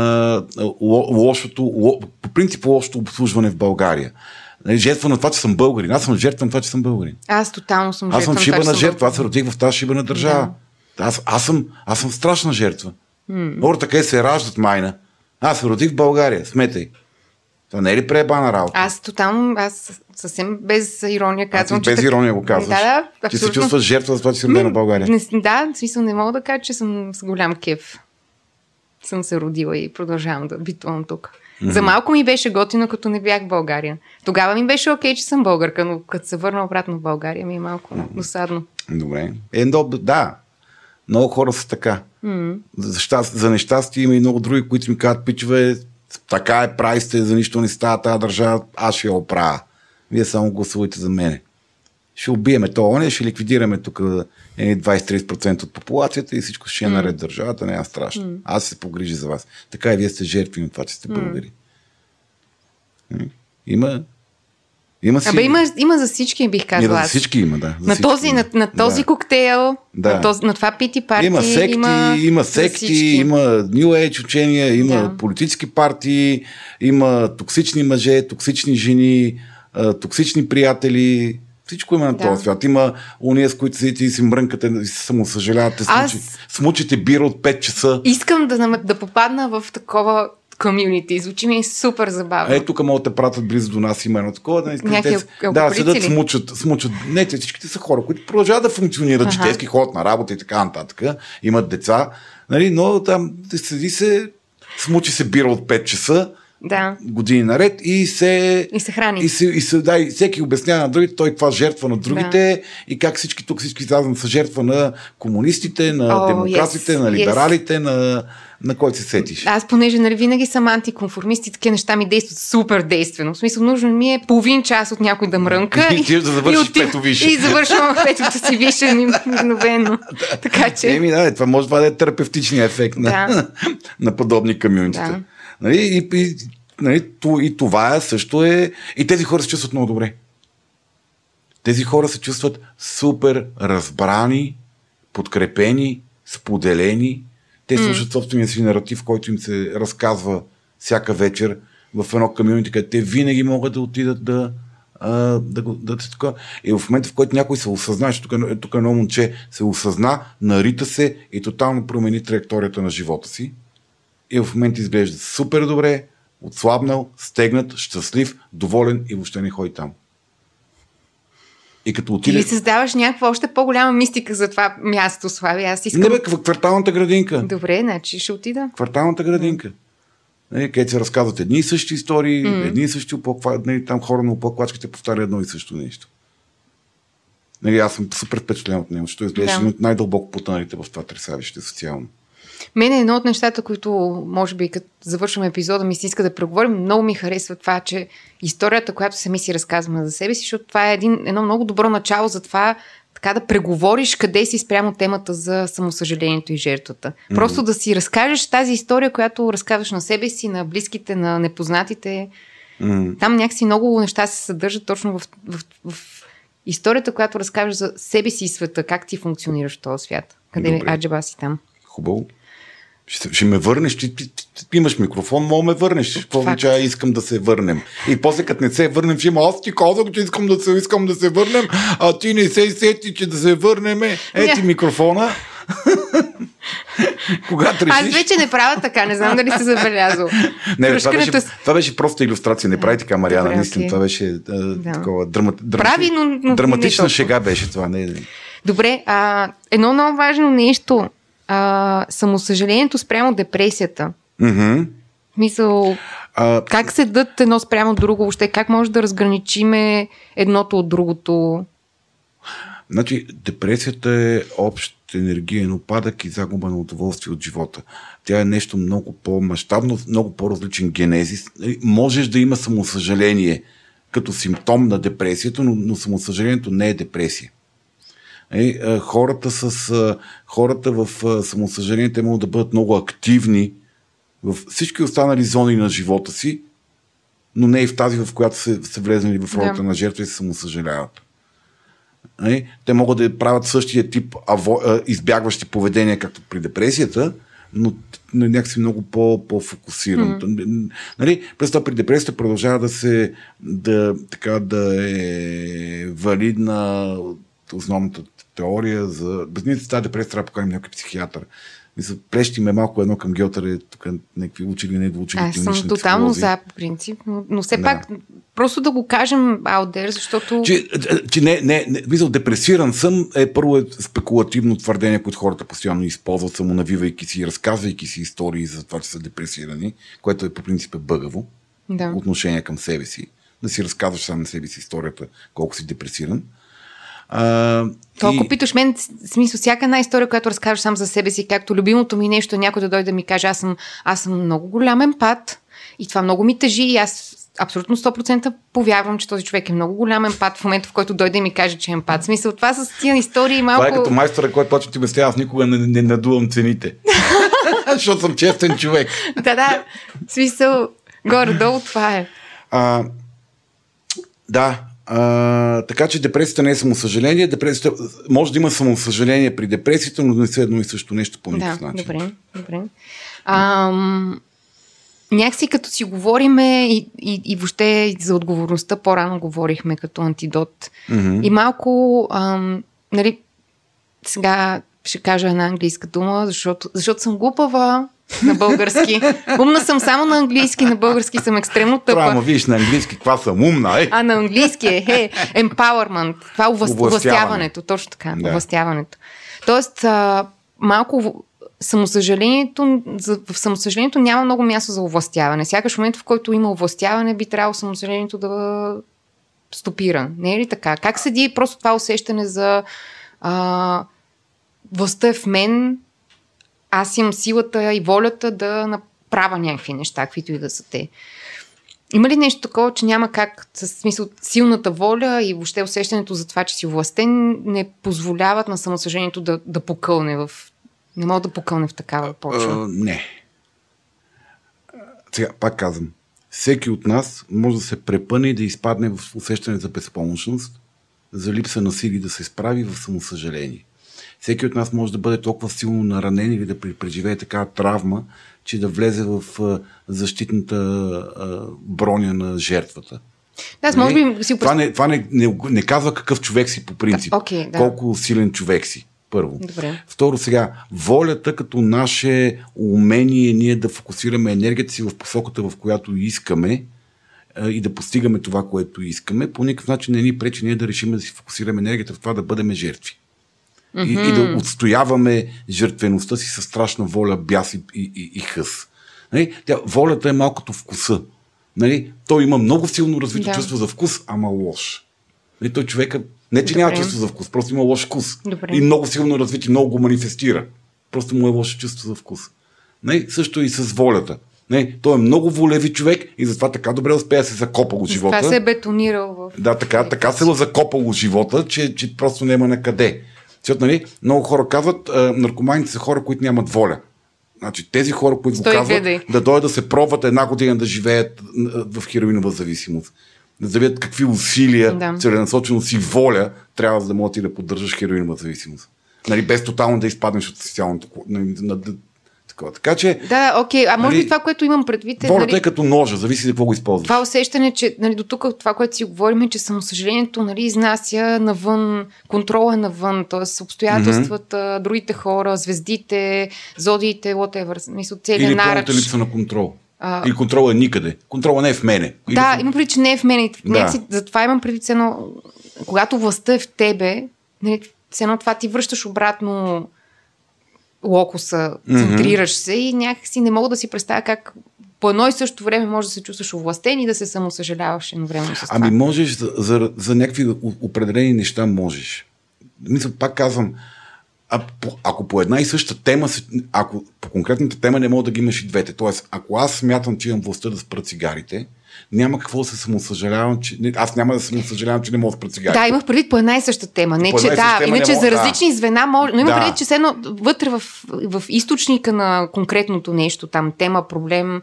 ло- лошото, ло, по принцип лошото обслужване в България. Нали, Жертва на това, че съм българин. Аз съм жертва на това, че съм българин. Аз тотално съм Аз жертва съм на шибана това, че съм жертва. Аз се родих в тази шибана държава. Аз, аз, съм, аз съм страшна жертва. Хората къде се раждат майна. Аз се родих в България. Сметай. Това не е ли пребана работа? Аз тотално, аз съвсем без ирония казвам, А ти без так- ирония го казваш. Да, да, Ти се абсолютно. чувстваш жертва за това, че си родена в България. Не, да, в смисъл не мога да кажа, че съм с голям кеф. Съм се родила и продължавам да битувам тук. Mm-hmm. За малко ми беше готино, като не бях в България. Тогава ми беше окей, че съм българка, но като се върна обратно в България ми е малко досадно. Добре. Е, да. Много хора са така. Mm. За, щаст, за нещастие има и много други, които ми казват, пичове, така е, прави сте, за нищо не става тази държава, аз ще я оправя. Вие само гласувайте за мене. Ще убиеме то, оня, ще ликвидираме тук е, 20-30% от популацията и всичко ще е наред държавата, не е страшно. Mm. Аз се погрижи за вас. Така и вие сте жертви на това, че сте българи. Mm. Има, има си... Абе, има, има за всички, бих казала да, за всички има, да. За на, този, има. на, на този да. коктейл, Да. на, този, на това пити парти. Има секти, има, има, секти, има New Age учения, има Да. политически партии, има токсични мъже, токсични жени, токсични приятели. Всичко има на Да. този свят. Има уния, с които седите и си мрънкате и се самосъжалявате. Аз- Смучи, смучите бира от 5 часа. Искам да, да попадна в такова комюнити. Звучи ми супер забавно. Ето тук могат да пратят близо до нас има едно такова. Да, Някакви те, ал- да, седат, смучат, смучат. Не, те всичките са хора, които продължават да функционират, Аха. житейски ходят на работа и така нататък. Имат деца, нали, но там седи се, смучи се бира от 5 часа, Да. години наред и се... И се храни. И, се, и, се, да, и всеки обяснява на другите, той това жертва на другите и как всички тук всички заедно са жертва на комунистите, на О, демократите, yes, на yes. либералите, на, на кой се сетиш. Аз, понеже нали, винаги съм антиконформист и такива неща ми действат супер действено. В смисъл, нужно ми е половин час от някой да мрънка. И ти да завършиш отив- пето висше. И завършвам петото си више ми- мигновено. така че... Еми, да, това може да е терапевтичният ефект на, Да. на подобни комюнитита. Да. Нали? И, и, нали, и това също е... И тези хора се чувстват много добре. Тези хора се чувстват супер разбрани, подкрепени, споделени. Те слушат собствения си наратив, който им се разказва всяка вечер в едно комьюнити, където те винаги могат да отидат да, да, да, да така. И в момента, в който някой се осъзнае, че тук, тук едно момче се осъзна, нарита се и тотално промени траекторията на живота си. И в момента изглежда супер добре, отслабнал, стегнат, щастлив, доволен и въобще не ходи там. И като отиде... Или създаваш някаква още по-голяма мистика за това място, Слави. Аз искам... Не бе, кварталната градинка. Добре, значи ще отида. Кварталната градинка. Нали, където се разказват едни и същи истории, Мгм. едни и същи опълква, нали, там хора на опълквачките повтарят едно и също нещо. Нали, аз съм супер впечатлен от него, защото изглеждаше Да. един от най-дълбоко потъналите в това тресавище социално. Мене е едно от нещата, които, може би, като завършваме епизода, ми се иска да преговорим. Много ми харесва това, че историята, която сами си разказваме за себе си, защото това е един, едно много добро начало за това така да преговориш къде си спрямо темата за самосъжалението и жертвата. Mm-hmm. Просто да си разкажеш тази история, която разказваш на себе си, на близките, на непознатите. М. Там някакси много неща се съдържат точно в, в, в историята, която разказваш за себе си и света, как ти функционираш в този свят. Къде Добре. аджеба си там. Хубаво. Ще, ще ме върнеш, ти, ти, ти, ти имаш микрофон, мога ме върнеш. Какво означава искам да се върнем? И после като не се върнем, ще има аз ти казах, че искам да се, искам да се върнем, а ти не се сети, че да се върнем. Ети микрофона. Когато решиш... Аз вече не правя така, не знам дали сте забелязал. Не, това, беше, това беше просто илюстрация. Не прави така, Мариана. Добре, Наистина, това беше а, Да. такова драма, Прави, но- но не драматична толкова. шега беше това. Не, не. Добре, а, едно много важно нещо. А, самосъжалението спрямо депресията. В Мисъл, А, как се дадат едно спрямо друго въобще? Как може да разграничиме едното от другото? Значи, депресията е общ енергиен опадък и загуба на удоволствие от живота. Тя е нещо много по-масштабно, много по-различен генезис. Нали, Можеш да има самосъжаление като симптом на депресията, но, но самосъжалението не е депресия. Е, хората, с, хората в а, самосъжалението те могат да бъдат много активни в всички останали зони на живота си, но не и в тази, в която са, са влезнали в ролята Да. на жертва и се самосъжаляват. Нали? Те могат да правят същия тип аво, а, избягващи поведения, както при депресията, но, но някакси много по, по-фокусиран. Mm-hmm. Нали? През това при депресията продължава да се да, така, да е валидна основната теория за... Без ние тази депресия трябва да поканим някой психиатър. Мисля, плещи ме малко едно към Гьотър, тук някакви учили, не доучили Аз съм клинични тотално психолози. за, по принцип, но, но все Да. пак просто да го кажем out there, защото... Че, че не, не, не, мисъл, депресиран съм е първо е спекулативно твърдение, което хората постоянно използват, самонавивайки си и разказвайки си истории за това, че са депресирани, което е по принцип е бъгаво Да. отношение към себе си. Да си разказваш сам на себе си историята, колко си депресиран. А, То, и- ако питаш мен, смисъл, всяка една история, която разкажеш сам за себе си, както любимото ми нещо, е някой да дойде да ми каже, аз съм, аз съм много голям емпат и това много ми тъжи и аз абсолютно 100% повярвам, че този човек е много голям емпат в момента, в който дойде и ми каже, че е емпат. Смисъл, това с тия истории малко... Това е като майстора, който почва ти обяснява, аз никога не, не надувам цените. Защото съм честен човек. да, да. Смисъл, горе-долу това е. А, да, а, така че депресията не е самосъжаление. Депресията, може да има самосъжаление при депресията, но не са едно и също нещо по Да, никакъв начин. добре, добре. Ам, някакси като си говориме и, и, и въобще за отговорността по-рано говорихме като антидот. Мгм. И малко, ам, нали, сега ще кажа една английска дума, защото, защото съм глупава на български. Умна съм само на английски, на български съм екстремно Трябва, тъпа. ма видиш на английски, каква съм умна, е. А на английски е, е empowerment. Това е увласт, Овластяване. увластяването, точно така, Да. увластяването. Тоест, а, малко самосъжалението, в самосъжалението няма много място за овластяване. Сякаш в момента, в който има овластяване, би трябвало самосъжалението да стопира. Не е ли така? Как седи просто това усещане за а, властта е в мен, аз имам силата и волята да направя някакви неща, каквито и да са те. Има ли нещо такова, че няма как, с смисъл, силната воля и въобще усещането за това, че си властен, не позволяват на самосъжението да, да покълне в... Не мога да покълне в такава почва. А, не. А, Сега, пак казвам, всеки от нас може да се препъне и да изпадне в усещане за безпомощност, за липса на сили да се справи в самосъжаление. Всеки от нас може да бъде толкова силно наранен или да пре- преживее такава травма, че да влезе в защитната броня на жертвата. да, може би си това не, това не, не, не казва какъв човек си по принцип. Окей, да. Колко силен човек си. Първо. Добре. Второ, сега, волята като наше умение ние да фокусираме енергията си в посоката, в която искаме и да постигаме това, което искаме, по никакъв начин не ни пречи ние да решим да си фокусираме енергията в това да бъдем жертви. И, и да отстояваме жертвеността си със страшна воля, бяс и, и, и, хъс. Нали? Тя, волята е малко като вкуса. Нали? Той има много силно развито Да. чувство за вкус, ама лош. Нали? Той човека не, че Добре. няма чувство за вкус, просто има лош вкус. Добре. И много силно развит и много го манифестира. Просто му е лошо чувство за вкус. Нали? Също и с волята. Нали? Той е много волеви човек и затова така добре успее да се закопа от живота. Това се е бетонирал в... Да, така, така се е закопало живота, че, че просто няма на къде. Защото, нали, много хора казват, а, наркоманите са хора, които нямат воля. Значи, тези хора, които го Стой казват, гледай. да дойдат да се пробват една година да живеят в хероинова зависимост. Да завият какви усилия, Да. целенасоченост и воля трябва за да можеш да поддържаш хероинова зависимост. Нали, без тотално да изпаднеш от социалното. нали, На, на, такова. Така че, Да, окей. А може Нали, би това, което имам предвид е... волята нали, е като ножа, зависи за какво го използваш. това усещане, че нали, до тук това, което си говорим, е, че самосъжалението нали, изнася навън, контрола е навън, т.е. обстоятелствата, mm-hmm. другите хора, звездите, зодиите, whatever, мисля, целият Или наръч. липса на контрол. А- Или контрола е никъде. Контрола не е в мене. Или Да, в- имам предвид, че не е в мен. Да. Да. Затова имам предвид, едно, когато властта е в тебе, нали, все едно това ти връщаш обратно локуса, центрираш се и някакси не мога да си представя как по едно и също време може да се чувстваш овластен и да се самосъжаляваш едновременно с това. Ами можеш за, за, за някакви определени неща можеш. Мисля, пак казвам, а, по, ако по една и съща тема, ако по конкретната тема не мога да ги имаш и двете. Тоест, ако аз смятам, че имам властта да спра цигарите, няма какво да се самосъжалявам, че... Аз няма да се самосъжалявам, че не мога да спра цигарите. Да, имах предвид по една и съща тема. Не, По че да, тема иначе не за мога- да. различни звена може. Но имам Да. предвид, че едно вътре в, в източника на конкретното нещо, там тема, проблем,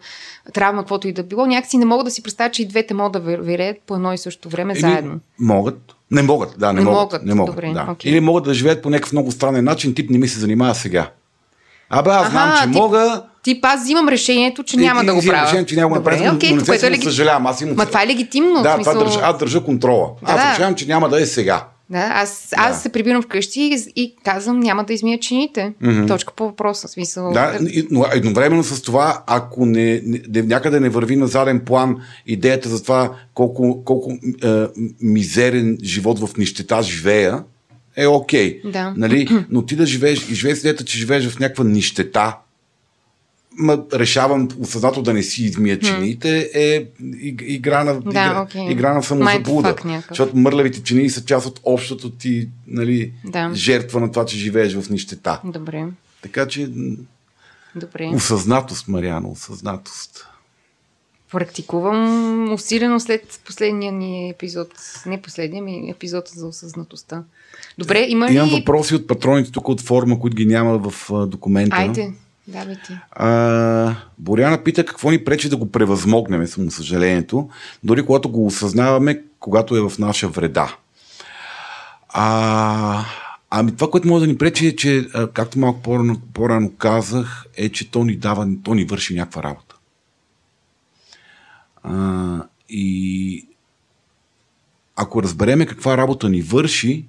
травма, каквото и да било, някакси не мога да си представя, че и двете могат да виреят по едно и също време Еми, заедно. Могат. Не могат, да, не, Не могат. могат, Не могат, добре, да. окей. Или могат да живеят по някакъв много странен начин, тип не ми се занимава сега. Абе, аз знам, Аха, че ти- мога... Тип, аз взимам решението, че Ти- няма ти да го правя. решение, че няма да Добре, направя, но- окей, но не което е леги- съжалявам, аз имам- Ма това е легитимно. Да, смисъл... това държа, аз държа контрола. Да, аз да. решавам, че няма да е сега. Да, аз, аз Да. се прибирам вкъщи и, и казвам, няма да измия чините. Mm-hmm. Точка по въпроса. Смисъл, Да, и- но едновременно с това, ако не, не, някъде не върви на заден план идеята за това колко, колко е, мизерен живот в нищета живея, е окей. Да. Нали? Но ти да живееш и живееш с идеята, че живееш в някаква нищета, ма, решавам осъзнато да не си измия чиниите, е иг- игра на, Да, игра, окей. игра на самозаблуда. Защото мърлевите чини са част от общото ти нали, Да. жертва на това, че живееш в нищета. Добре, Така че добре. Осъзнатост, Мариана, осъзнатост. Практикувам усилено след последния ни епизод. Не последния ми епизод за осъзнатостта. Добре, има ли... Имам въпроси от патроните тук от форма, които ги няма в документа. Айде, давай ти. А, Боряна пита какво ни пречи да го превъзмогнем, самосъжалението, дори когато го осъзнаваме, когато е в наша вреда. А, ами това, което може да ни пречи е, че, както малко по-рано, по-рано казах, е, че то ни дава, то ни върши някаква работа. А, и ако разбереме каква работа ни върши,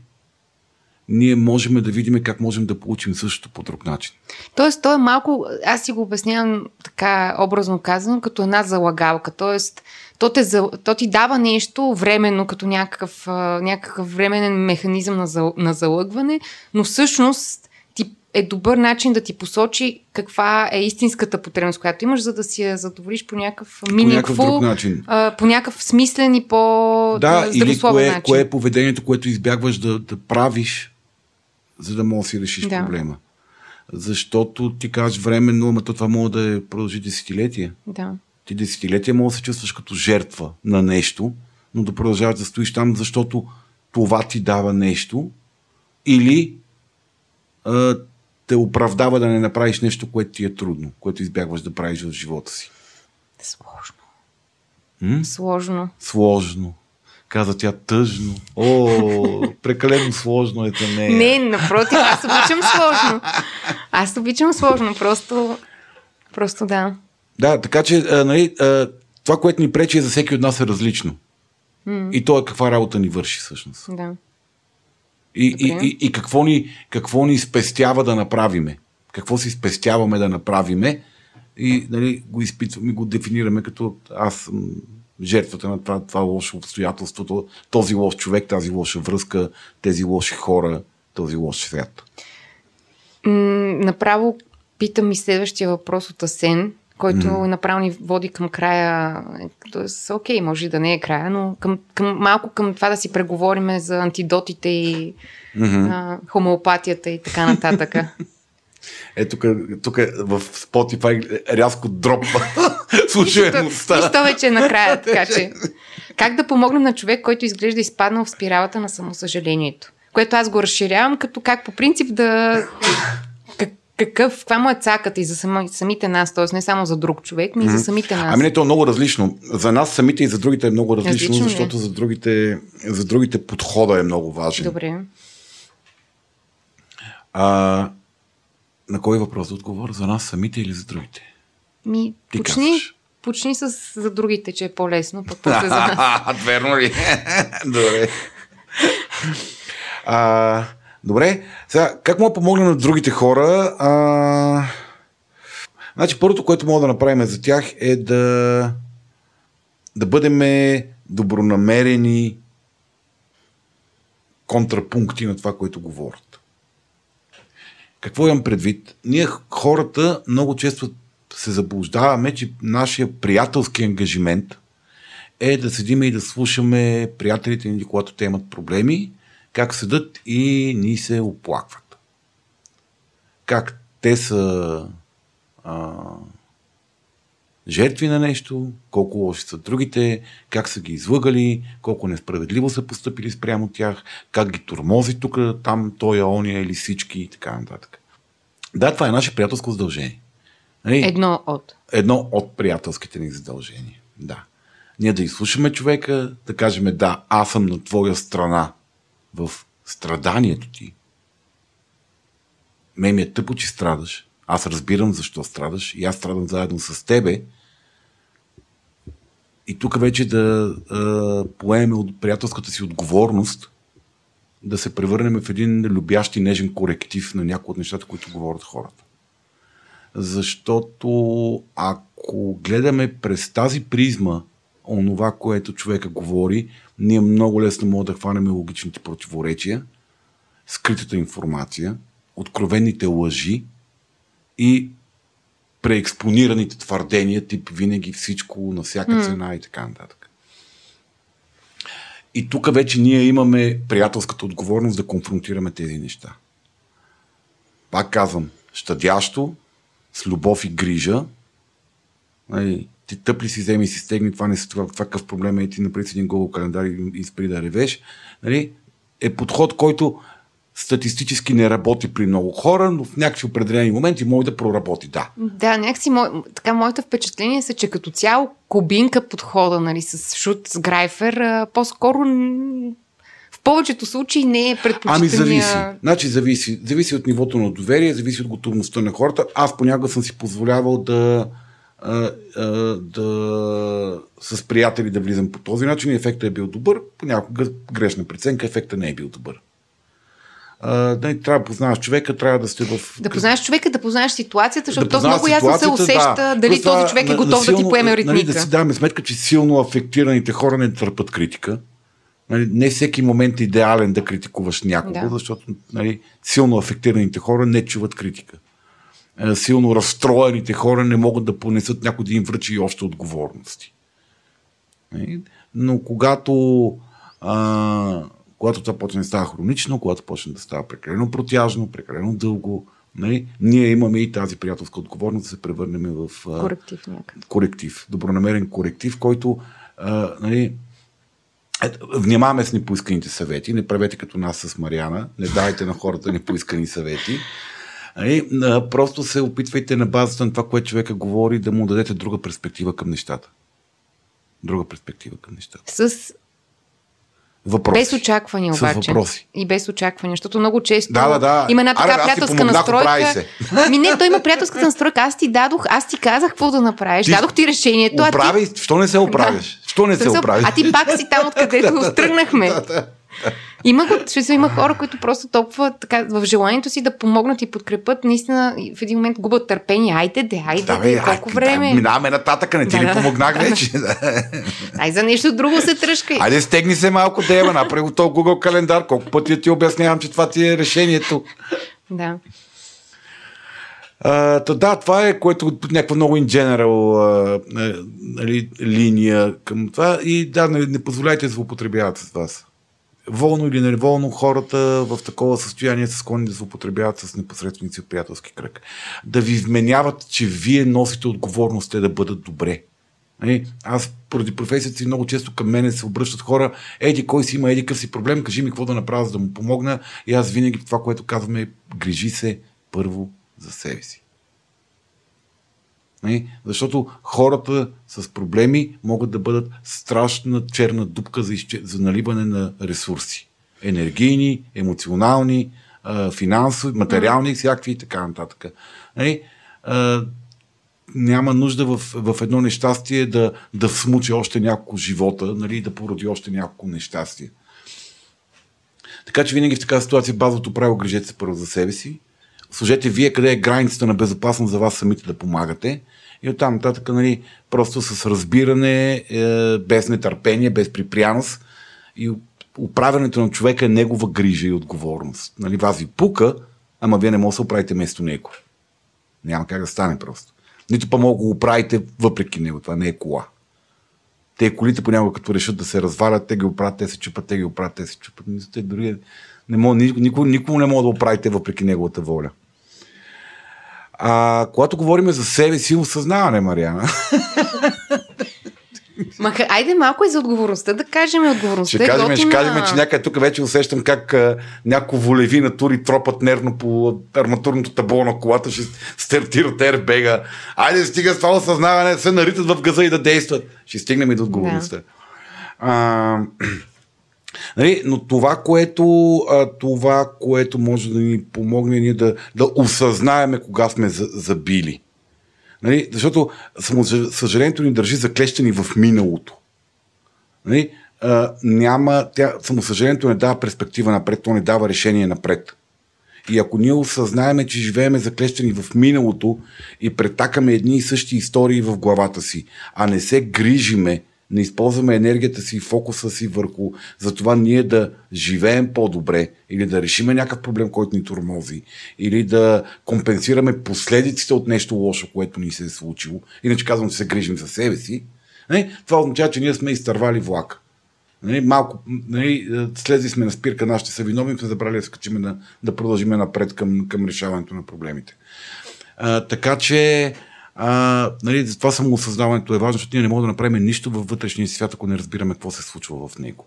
ние можем да видим как можем да получим същото по друг начин. Тоест, то е малко, аз си го обяснявам така образно казано, като една залагалка. Тоест, то, те, то ти дава нещо временно, като някакъв, някакъв временен механизъм на, за, на залъгване, но всъщност ти е добър начин да ти посочи каква е истинската потребност, която имаш, за да си я задоволиш по някакъв миникво, начин. А, по някакъв смислен и по Да, или кое, начин. кое е поведението, което избягваш да, да правиш, за да можеш да си решиш да. проблема. Защото ти кажеш временно, ама то това може да е продължи десетилетия. Да. Ти десетилетия може да се чувстваш като жертва на нещо, но да продължаваш да стоиш там, защото това ти дава нещо или а, те оправдава да не направиш нещо, което ти е трудно, което избягваш да правиш в живота си. Сложно. М? Сложно. Сложно. Каза тя тъжно. О, прекалено сложно е за нея. Не, напротив, аз обичам сложно. Аз обичам сложно, просто, просто да. Да, така че а, нали, а, това, което ни пречи е за всеки от нас е различно. Mm. И то е каква работа ни върши всъщност. Да. И, и, и, и какво, ни, какво ни спестява да направиме. Какво си спестяваме да направиме и нали, го изпитваме, го дефинираме като аз съм жертвата на това, това лошо обстоятелство, този лош човек, тази лоша връзка, тези лоши хора, този лош свят. М- направо питам и следващия въпрос от Асен, който mm. направо ни води към края. Тоест, окей, може и да не е края, но към, към, малко към това да си преговориме за антидотите и mm-hmm. а, хомеопатията и така нататък. Е, тук, тук в Spotify рязко дропва слушаемостта. Нищо вече е накрая, така че. Как да помогнем на човек, който изглежда изпаднал в спиралата на самосъжалението? Което аз го разширявам, като как по принцип да какъв, каква му е цаката и за сами, самите нас, т.е. не само за друг човек, но и за самите нас. Ами не, то е много различно. За нас самите и за другите е много различно, различно е. защото за другите, за другите подхода е много важен. Добре. А, на кой въпрос да отговоря? За нас самите или за другите? Ми, Ти почни, почни с за другите, че е по-лесно, пък после за нас. Верно ли? Добре. А, Добре, сега, как мога да помогнем на другите хора? А... Значи, първото, което мога да направим за тях е да, да бъдем добронамерени контрапункти на това, което говорят. Какво имам предвид? Ние хората много често се заблуждаваме, че нашия приятелски ангажимент е да седиме и да слушаме приятелите ни, когато те имат проблеми как седат и ни се оплакват. Как те са а, жертви на нещо, колко лоши са другите, как са ги излъгали, колко несправедливо са поступили спрямо тях, как ги тормози тук, там, той, ония или всички и така нататък. Да, това е наше приятелско задължение. Нали? Едно от. Едно от приятелските ни задължения. Да. Ние да изслушаме човека, да кажем да, аз съм на твоя страна в страданието ти. Ме ми е тъпо, че страдаш. Аз разбирам защо страдаш и аз страдам заедно с тебе. И тук вече да а, поемем от приятелската си отговорност да се превърнем в един любящ и нежен коректив на някои от нещата, които говорят хората. Защото ако гледаме през тази призма онова, което човека говори, ние много лесно можем да хванем логичните противоречия, скритата информация, откровените лъжи и преекспонираните твърдения, тип винаги всичко на всяка цена mm. и така нататък. И тук вече ние имаме приятелската отговорност да конфронтираме тези неща. Пак казвам, щадящо, с любов и грижа, нали, ти тъп ли си, вземи си стегни, това не това, това какъв проблем е ти напред един Google календар и, и спри да ревеш, нали, е подход, който статистически не работи при много хора, но в някакви определени моменти може да проработи, да. Да, някакси мо... така моето впечатление е, че като цяло кубинка подхода, нали, с Шут, с Грайфер, по-скоро в повечето случаи не е предпочитания... Ами зависи. Значи зависи. Зависи от нивото на доверие, зависи от готовността на хората. Аз понякога съм си позволявал да а, а, да, с приятели да влизам по този начин ефектът е бил добър. Понякога грешна преценка, ефектът не е бил добър. А, да, трябва да познаваш човека, трябва да сте в... Да познаваш човека, да познаеш ситуацията, защото да то много ясно се усеща да. дали Плюс това, този човек е на- на готов да ти поеме Нали, ритмика. да си даваме сметка, че силно афектираните хора не търпят критика. Нали, не всеки момент е идеален да критикуваш някого, Да. защото нали, силно афектираните хора не чуват критика. Е, Силно разстроените хора не могат да понесат някой да им връчи и още отговорности. Нали, Но когато, а, когато това почне да става хронично, когато почне да става прекалено протяжно, прекалено дълго, нали, ние имаме и тази приятелска отговорност да се превърнем в Коректив някъде. коректив, добронамерен коректив, който а, нали, ето, внимаваме с непоисканите съвети, не правете като нас с Мариана, не давайте на хората непоискани съвети. Нали, а, просто се опитвайте на базата на това, което човека говори, да му дадете друга перспектива към нещата. Друга перспектива към нещата. С Въпроси. без очаквания С обаче. въпроси. И без очаквания, защото много често Да, да, да. има една така Аре, приятелска помогнах, оправи настройка. се. Ми не, той има приятелската настройка. Аз ти дадох, аз ти казах какво да направиш. Ти Дадох ти решението, а ти Оправи, що не се оправяш? Що не се оправиш? А ти пак си там, откъдето тръгнахме. Има, го, ще има хора, които просто толкова така, в желанието си да помогнат и подкрепят, наистина в един момент губят търпение. Айде, де, айде, Да, де, бе, колко ай, време. Да, минаваме нататък, не ти Да, ли да, помогнах да, да. вече? Да. Ай, за нещо друго се тръжкай. Айде стегни се малко, Дева, направи го този Google календар. Колко пъти ти обяснявам, че това ти е решението. Да. Та, да, това е което от някаква много in general а, нали, линия към това. И да, не, не позволяйте да злоупотребяват с вас. Волно или неволно хората в такова състояние са склонни да злоупотребяват с непосредственици от приятелски кръг. Да ви вменяват, че вие носите отговорност те да бъдат добре. Нали, Аз поради професията си много често към мене се обръщат хора, еди кой си има еди къв си проблем, кажи ми какво да направя, за да му помогна. И аз винаги това, което казваме грижи се първо за себе си. Нали? Защото хората с проблеми могат да бъдат страшна черна дупка за, изче... за наливане на ресурси. Енергийни, емоционални, финансови, материални, всякакви и така нататък. Нали? Няма нужда в, в едно нещастие да, да всмуче още няколко живота, нали, да породи още няколко нещастия. Така че винаги в такава ситуация базовото правило грижете се първо за себе си. Сложете вие къде е границата на безопасност за вас самите да помагате. И оттам нататък, нали, просто с разбиране, е, без нетърпение, без припряност. И управянето на човека е негова грижа и отговорност. Нали, вас ви пука, ама вие не можете да се оправите вместо него. Няма как да стане просто. Нито па мога да го правите въпреки него. Това не е кола. Те колите понякога като решат да се развалят, те ги оправят, те се чупат, те ги оправят, те се чупат. Те дори не мога, никой, никой не мога да оправите въпреки неговата воля. А когато говорим за себе си, осъзнаване, Мариана. Ма, айде малко и за отговорността да кажем. Отговорността Ще е кажем, ще кажем, че някъде тук вече усещам как а, някои волеви натури тропат нервно по арматурното табло на колата, ще стартират airbag Айде, стига с това осъзнаване, се наритат в газа и да действат. Ще стигнем и до отговорността. А, нали, но това което, а, това, което може да ни помогне ние да, да осъзнаеме кога сме за- забили. Нали, защото само- съжалението ни държи заклещени в миналото. Нали, а, няма, тя, самосъжалението не дава перспектива напред, то не дава решение напред. И ако ние осъзнаеме, че живееме заклещени в миналото и претакаме едни и същи истории в главата си, а не се грижиме, не използваме енергията си и фокуса си върху за това ние да живеем по-добре или да решиме някакъв проблем, който ни тормози, или да компенсираме последиците от нещо лошо, което ни се е случило, иначе казвам, че се грижим за себе си, не? това означава, че ние сме изтървали влак. Нали, малко, нали, слезли сме на спирка, нашите са виновни, сме забрали да се качиме на, да продължим напред към, към решаването на проблемите. А, така че, а, нали, затова самоосъзнаването е важно, защото ние не можем да направим нищо във вътрешния свят, ако не разбираме какво се случва в него.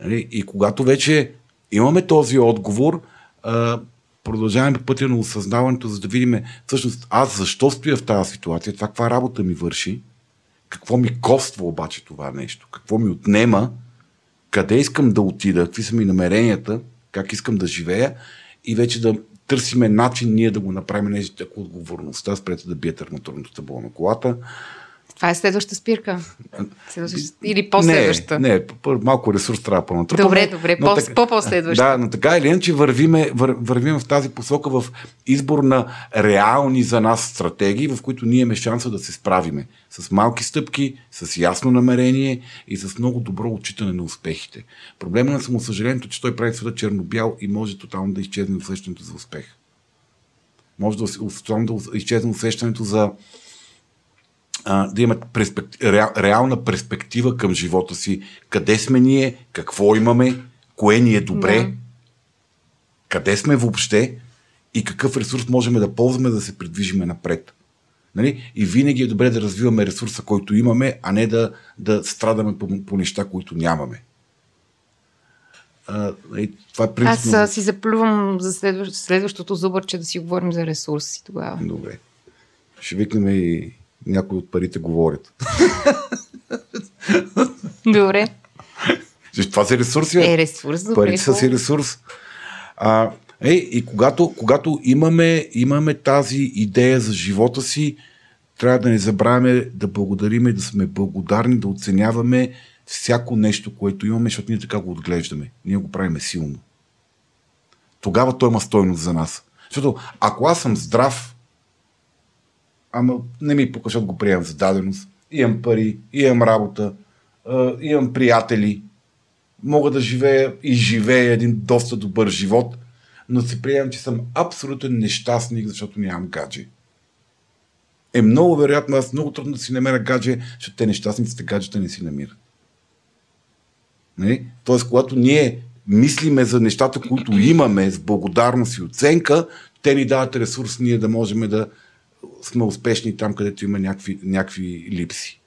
Нали, и когато вече имаме този отговор, а, продължаваме по пътя на осъзнаването, за да видим всъщност аз защо стоя в тази ситуация, това каква работа ми върши, какво ми коства обаче това нещо, какво ми отнема, къде искам да отида, какви са ми намеренията, как искам да живея и вече да търсиме начин ние да го направим ако отговорността спрете да биете арматурното табло на колата. Това е следваща спирка. Следваща... Или последваща. Не, не, малко ресурс трябва по-натрупаме. Добре, добре, по, така- по-последваща. Да, но така или иначе вървиме, вър, вървим в тази посока в избор на реални за нас стратегии, в които ние имаме шанса да се справиме. С малки стъпки, с ясно намерение и с много добро отчитане на успехите. Проблема на самосъжалението, че той прави света черно-бял и може тотално да изчезне усещането за успех. Може да, тотално да изчезне усещането за а, да имат перспект... реал, реална перспектива към живота си. Къде сме ние, какво имаме, кое ни е добре, Да. къде сме въобще и какъв ресурс можем да ползваме да се придвижиме напред. Нали? И винаги е добре да развиваме ресурса, който имаме, а не да, да страдаме по, по неща, които нямаме. А, и това е принципно. Аз си заплювам за следващ, следващото зубърче да си говорим за ресурси тогава. Добре. Ще викнем и някои от парите говорят. Добре. Това си ресурси. Е, ресурс. Парите са си ресурс. А, е, и когато, когато имаме, имаме тази идея за живота си, трябва да не забравяме да благодариме, да сме благодарни, да оценяваме всяко нещо, което имаме, защото ние така го отглеждаме. Ние го правиме силно. Тогава той има стойност за нас. Защото ако аз съм здрав, ама не ми пука, защото го приемам за даденост, имам пари, имам работа, имам приятели, мога да живея и живея един доста добър живот, но се приемам, че съм абсолютен нещастник, защото нямам гадже. Е много вероятно, аз много трудно да си намеря гадже, защото те нещастниците гаджета не си намират. Нали? Тоест, когато ние мислиме за нещата, които имаме с благодарност и оценка, те ни дават ресурс ние да можем да сме успешни там, където има някакви, някакви липси.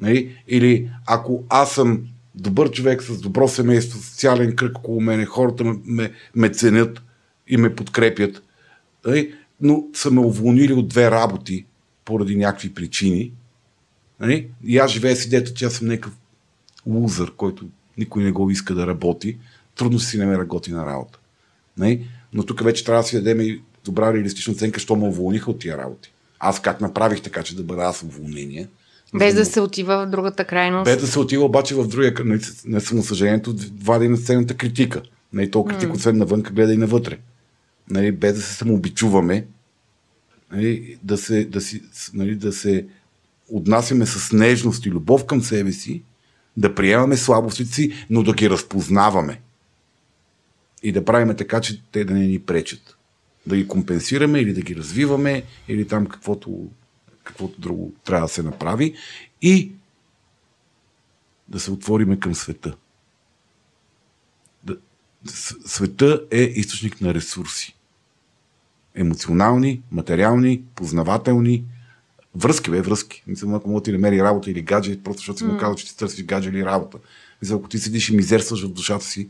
Нали? Или ако аз съм добър човек с добро семейство, социален кръг около мене, хората ме, ме, ме ценят и ме подкрепят, нали? но са ме уволнили от две работи поради някакви причини. Нали? И аз живея с идеята, че аз съм някакъв лузър, който никой не го иска да работи, трудно си намеря готина работа. Нали? Но тук вече трябва да си дадем и добра реалистична оценка, що ме уволниха от тия работи. Аз как направих така, че да бъда аз уволнение. Без да се отива в другата крайност. без да се отива обаче в другия, кръг, не, не само съжалението, вади на сцената критика. Нали, то критика, освен навън, гледа и навътре. Нали, без да се самообичуваме, нали, да, се, да, си, нали, да се отнасяме с нежност и любов към себе си, да приемаме слабостите си, но да ги разпознаваме. И да правиме така, че те да не ни пречат. Да ги компенсираме или да ги развиваме, или там каквото, каквото друго трябва да се направи. И да се отвориме към света. Да, света е източник на ресурси. Емоционални, материални, познавателни. Връзки, бе, връзки. Мисля, ако мога да ти намери работа или гадже, просто защото си му казал, че ти търсиш гадже или работа. Мисля, ако ти седиш и мизерстваш в душата си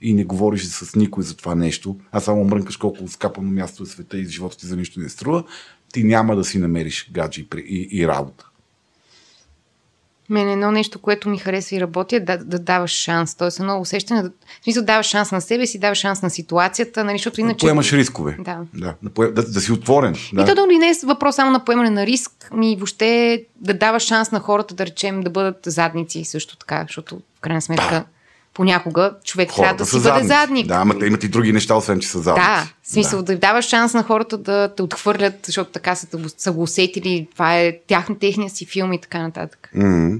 и не говориш с никой за това нещо, а само мрънкаш колко скапано място е света и живота ти за нищо не струва, ти няма да си намериш гадже и, и, работа. Мен едно нещо, което ми харесва и работи е да, да даваш шанс. Тоест едно усещане, да, в смисъл даваш шанс на себе си, даваш шанс на ситуацията, нали, защото иначе... Поемаш рискове. Да. Да, да, да, да си отворен. Да. И Да. то дори не е въпрос само на поемане на риск, ми въобще да даваш шанс на хората, да речем, да бъдат задници също така, защото в крайна сметка понякога човек трябва да си бъде задник. Да, ама те имат и други неща, освен че са задници. Да, в смисъл да. да даваш шанс на хората да те отхвърлят, защото така са, са го усетили, това е тяхна, техния си филм и така нататък. М.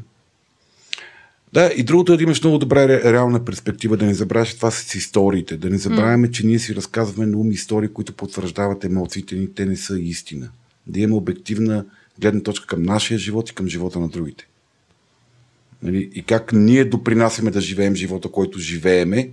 Да, и другото е да имаш много добра ре- реална перспектива, да не забравяш това с историите, да не забравяме, че ние си разказваме на ум истории, които потвърждават емоциите ни, те не са истина. Да имаме обективна гледна точка към нашия живот и към живота на другите. Нали? И как ние допринасяме да живеем живота, който живееме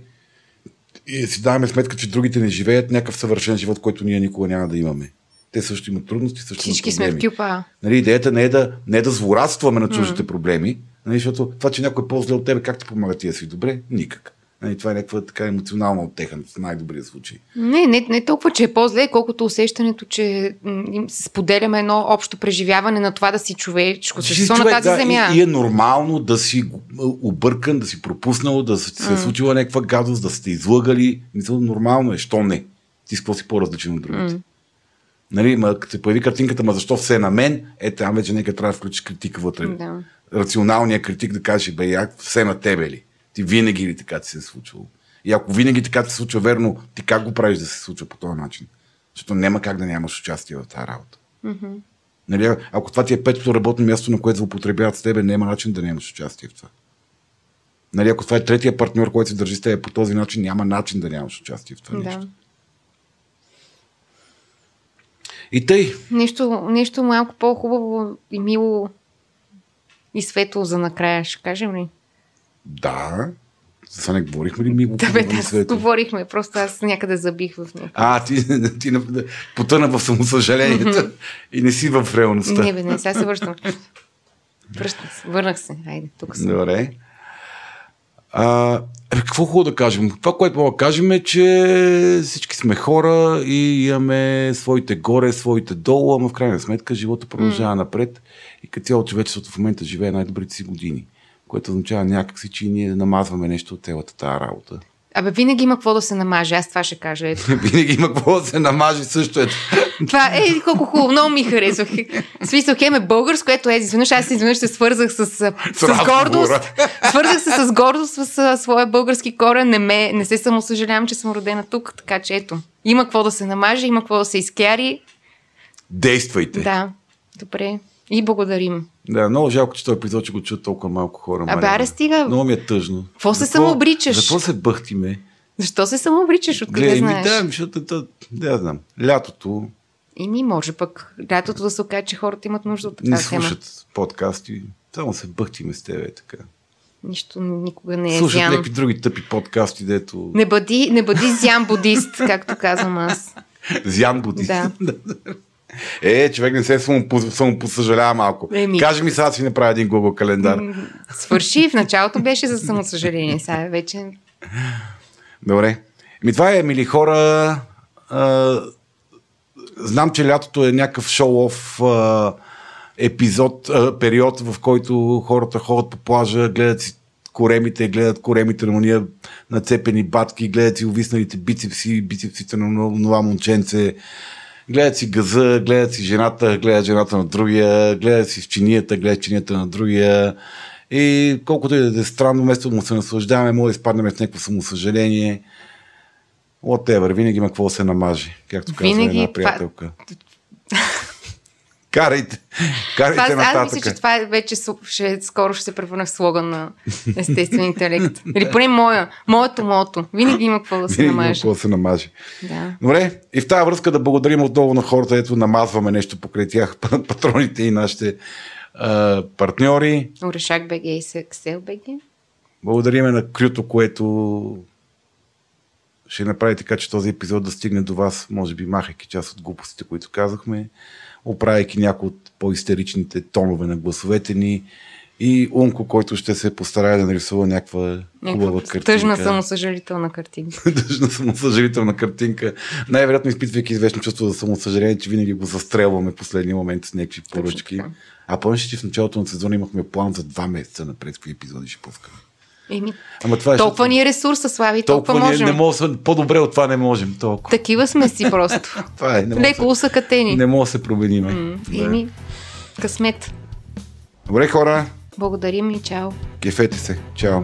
и си даваме сметка, че другите не живеят някакъв съвършен живот, който ние никога няма да имаме. Те също имат трудности, също Всички имат сме в проблеми. кюпа. Нали, идеята не е да, не е да злорадстваме на чуждите mm. проблеми, нали, защото това, че някой е по-зле от тебе, как ти помага ти да си добре? Никак. Нали, това е някаква така емоционална оттеха в най-добрия случай. Не, не, не толкова, че е по-зле, колкото усещането, че им споделяме едно общо преживяване на това да си човечко Си същество на тази земя. И, и е нормално да си г- объркан, да си пропуснал, да се, се е случила някаква гадост, да сте излъгали. Мисля, нормално е, що не. Ти с какво си по-различен от другите? Нали, ма, като се появи картинката, ма защо все на мен, е там вече нека трябва да включиш критика вътре. Да. Рационалният критик да каже, бе, я, все на тебе ли? Ти винаги ли така ти се е случвало? И ако винаги така ти се случва верно, ти как го правиш да се случва по този начин? Защото няма как да нямаш участие в тази работа. Mm-hmm. Нали, ако това ти е петото работно място, на което злоупотребяват с тебе, няма начин да нямаш участие в това. Нали, ако това е третия партньор, който се държи с теб по този начин, няма начин да нямаш участие в това Да. нещо. И тъй, Нещо, нещо малко по-хубаво и мило и светло за накрая, ще кажем ли? Да, сега не говорихме ли ми го Да, бе, да, света? говорихме, просто аз някъде забих в някакво. А, ти, ти на- потъна в самосъжалението и не си в реалността. Не, бе, не, сега се връщам. Връщам се, върнах се. Айде, тук съм. Добре. А, е, какво хубаво да кажем? Това, което мога да кажем е, че всички сме хора и имаме своите горе, своите долу, ама в крайна сметка живота продължава mm. напред и като цяло човечеството в момента живее най-добрите си години, което означава някакси, че ние намазваме нещо от цялата тази работа. Абе, винаги има какво да се намаже. Аз това ще кажа. Ето. Винаги има какво да се намаже също. Е. Това е колко хубаво, много ми харесвах. Смисъл, хем е българско, което е, изведнъж аз изведнъж се свързах с, с, с гордост. Свързах се с гордост с, с своя български корен. Не, ме, не се самосъжалявам, че съм родена тук, така че ето. Има какво да се намаже, има какво да се изкяри. Действайте. Да, добре. И благодарим. Да, много жалко, че този епизод ще го чуят толкова малко хора. Абе, аре, стига. Много ми е тъжно. Какво се самообричаш? Какво се бъхтиме? Защо се самообричаш? Откъде ми, знаеш? да, защото то, да, я знам. Лятото И ми може пък лятото да се окаже, че хората имат нужда от не такава тема. слушат подкасти. Само се бъхтиме с тебе така. Нищо никога не е слушат зян. някакви други тъпи подкасти, дето... Не бъди, не бъди зян будист, както казвам аз. Зян будист. Да. е, човек не се само, само посъжалява малко. Еми. Кажи ми сега си направя един Google календар. Свърши, в началото беше за самосъжаление, сега вече... Добре. Ми това е, мили хора. А, знам, че лятото е някакъв шоу-оф а, епизод, а, период, в който хората ходят по плажа, гледат си коремите, гледат коремите на уния нацепени батки, гледат си увисналите бицепси, бицепсите на това момченце, гледат си газа, гледат си жената, гледат жената на другия, гледат си в чинията, гледат чинията на другия. И колкото и да е странно, вместо да му се наслаждаваме, може да изпаднем в някакво самосъжаление. Whatever, винаги има какво да се намаже, както казва Винаги една приятелка. Карайте, карайте аз нататък. мисля, че това е вече ще, скоро ще се превърне в слоган на естествен интелект. Или поне моя, моето мото. Винаги има какво да се Винаги има намаже. какво да се намаже. Да. Добре, и в тази връзка да благодарим отново на хората, ето намазваме нещо покрай тях, патроните и нашите а, партньори. Орешак БГ и Сексел БГ. Благодариме на Крюто, което ще направи така, че този епизод да стигне до вас, може би махайки част от глупостите, които казахме, оправяйки някои от по-истеричните тонове на гласовете ни и Унко, който ще се постарае да нарисува някаква хубава картинка. тъжна самосъжалителна картинка. Тъжна самосъжалителна картинка. Най-вероятно изпитвайки известно чувство за самосъжаление, че винаги го застрелваме в последния момент с някакви поръчки. А помниш, че в началото на сезона имахме план за два месеца напред, какви епизоди ще пускаме. Еми, Ама това е толкова ни е ресурса, Слави, толкова, толкова можем. ние не можем, по-добре от това не можем. Толкова. Такива сме си просто. Това е, не Леко усъкатени. не може да се промениме. М, Да. Еми, късмет. Добре, хора, Благодарим и чао. кефете се. Чао.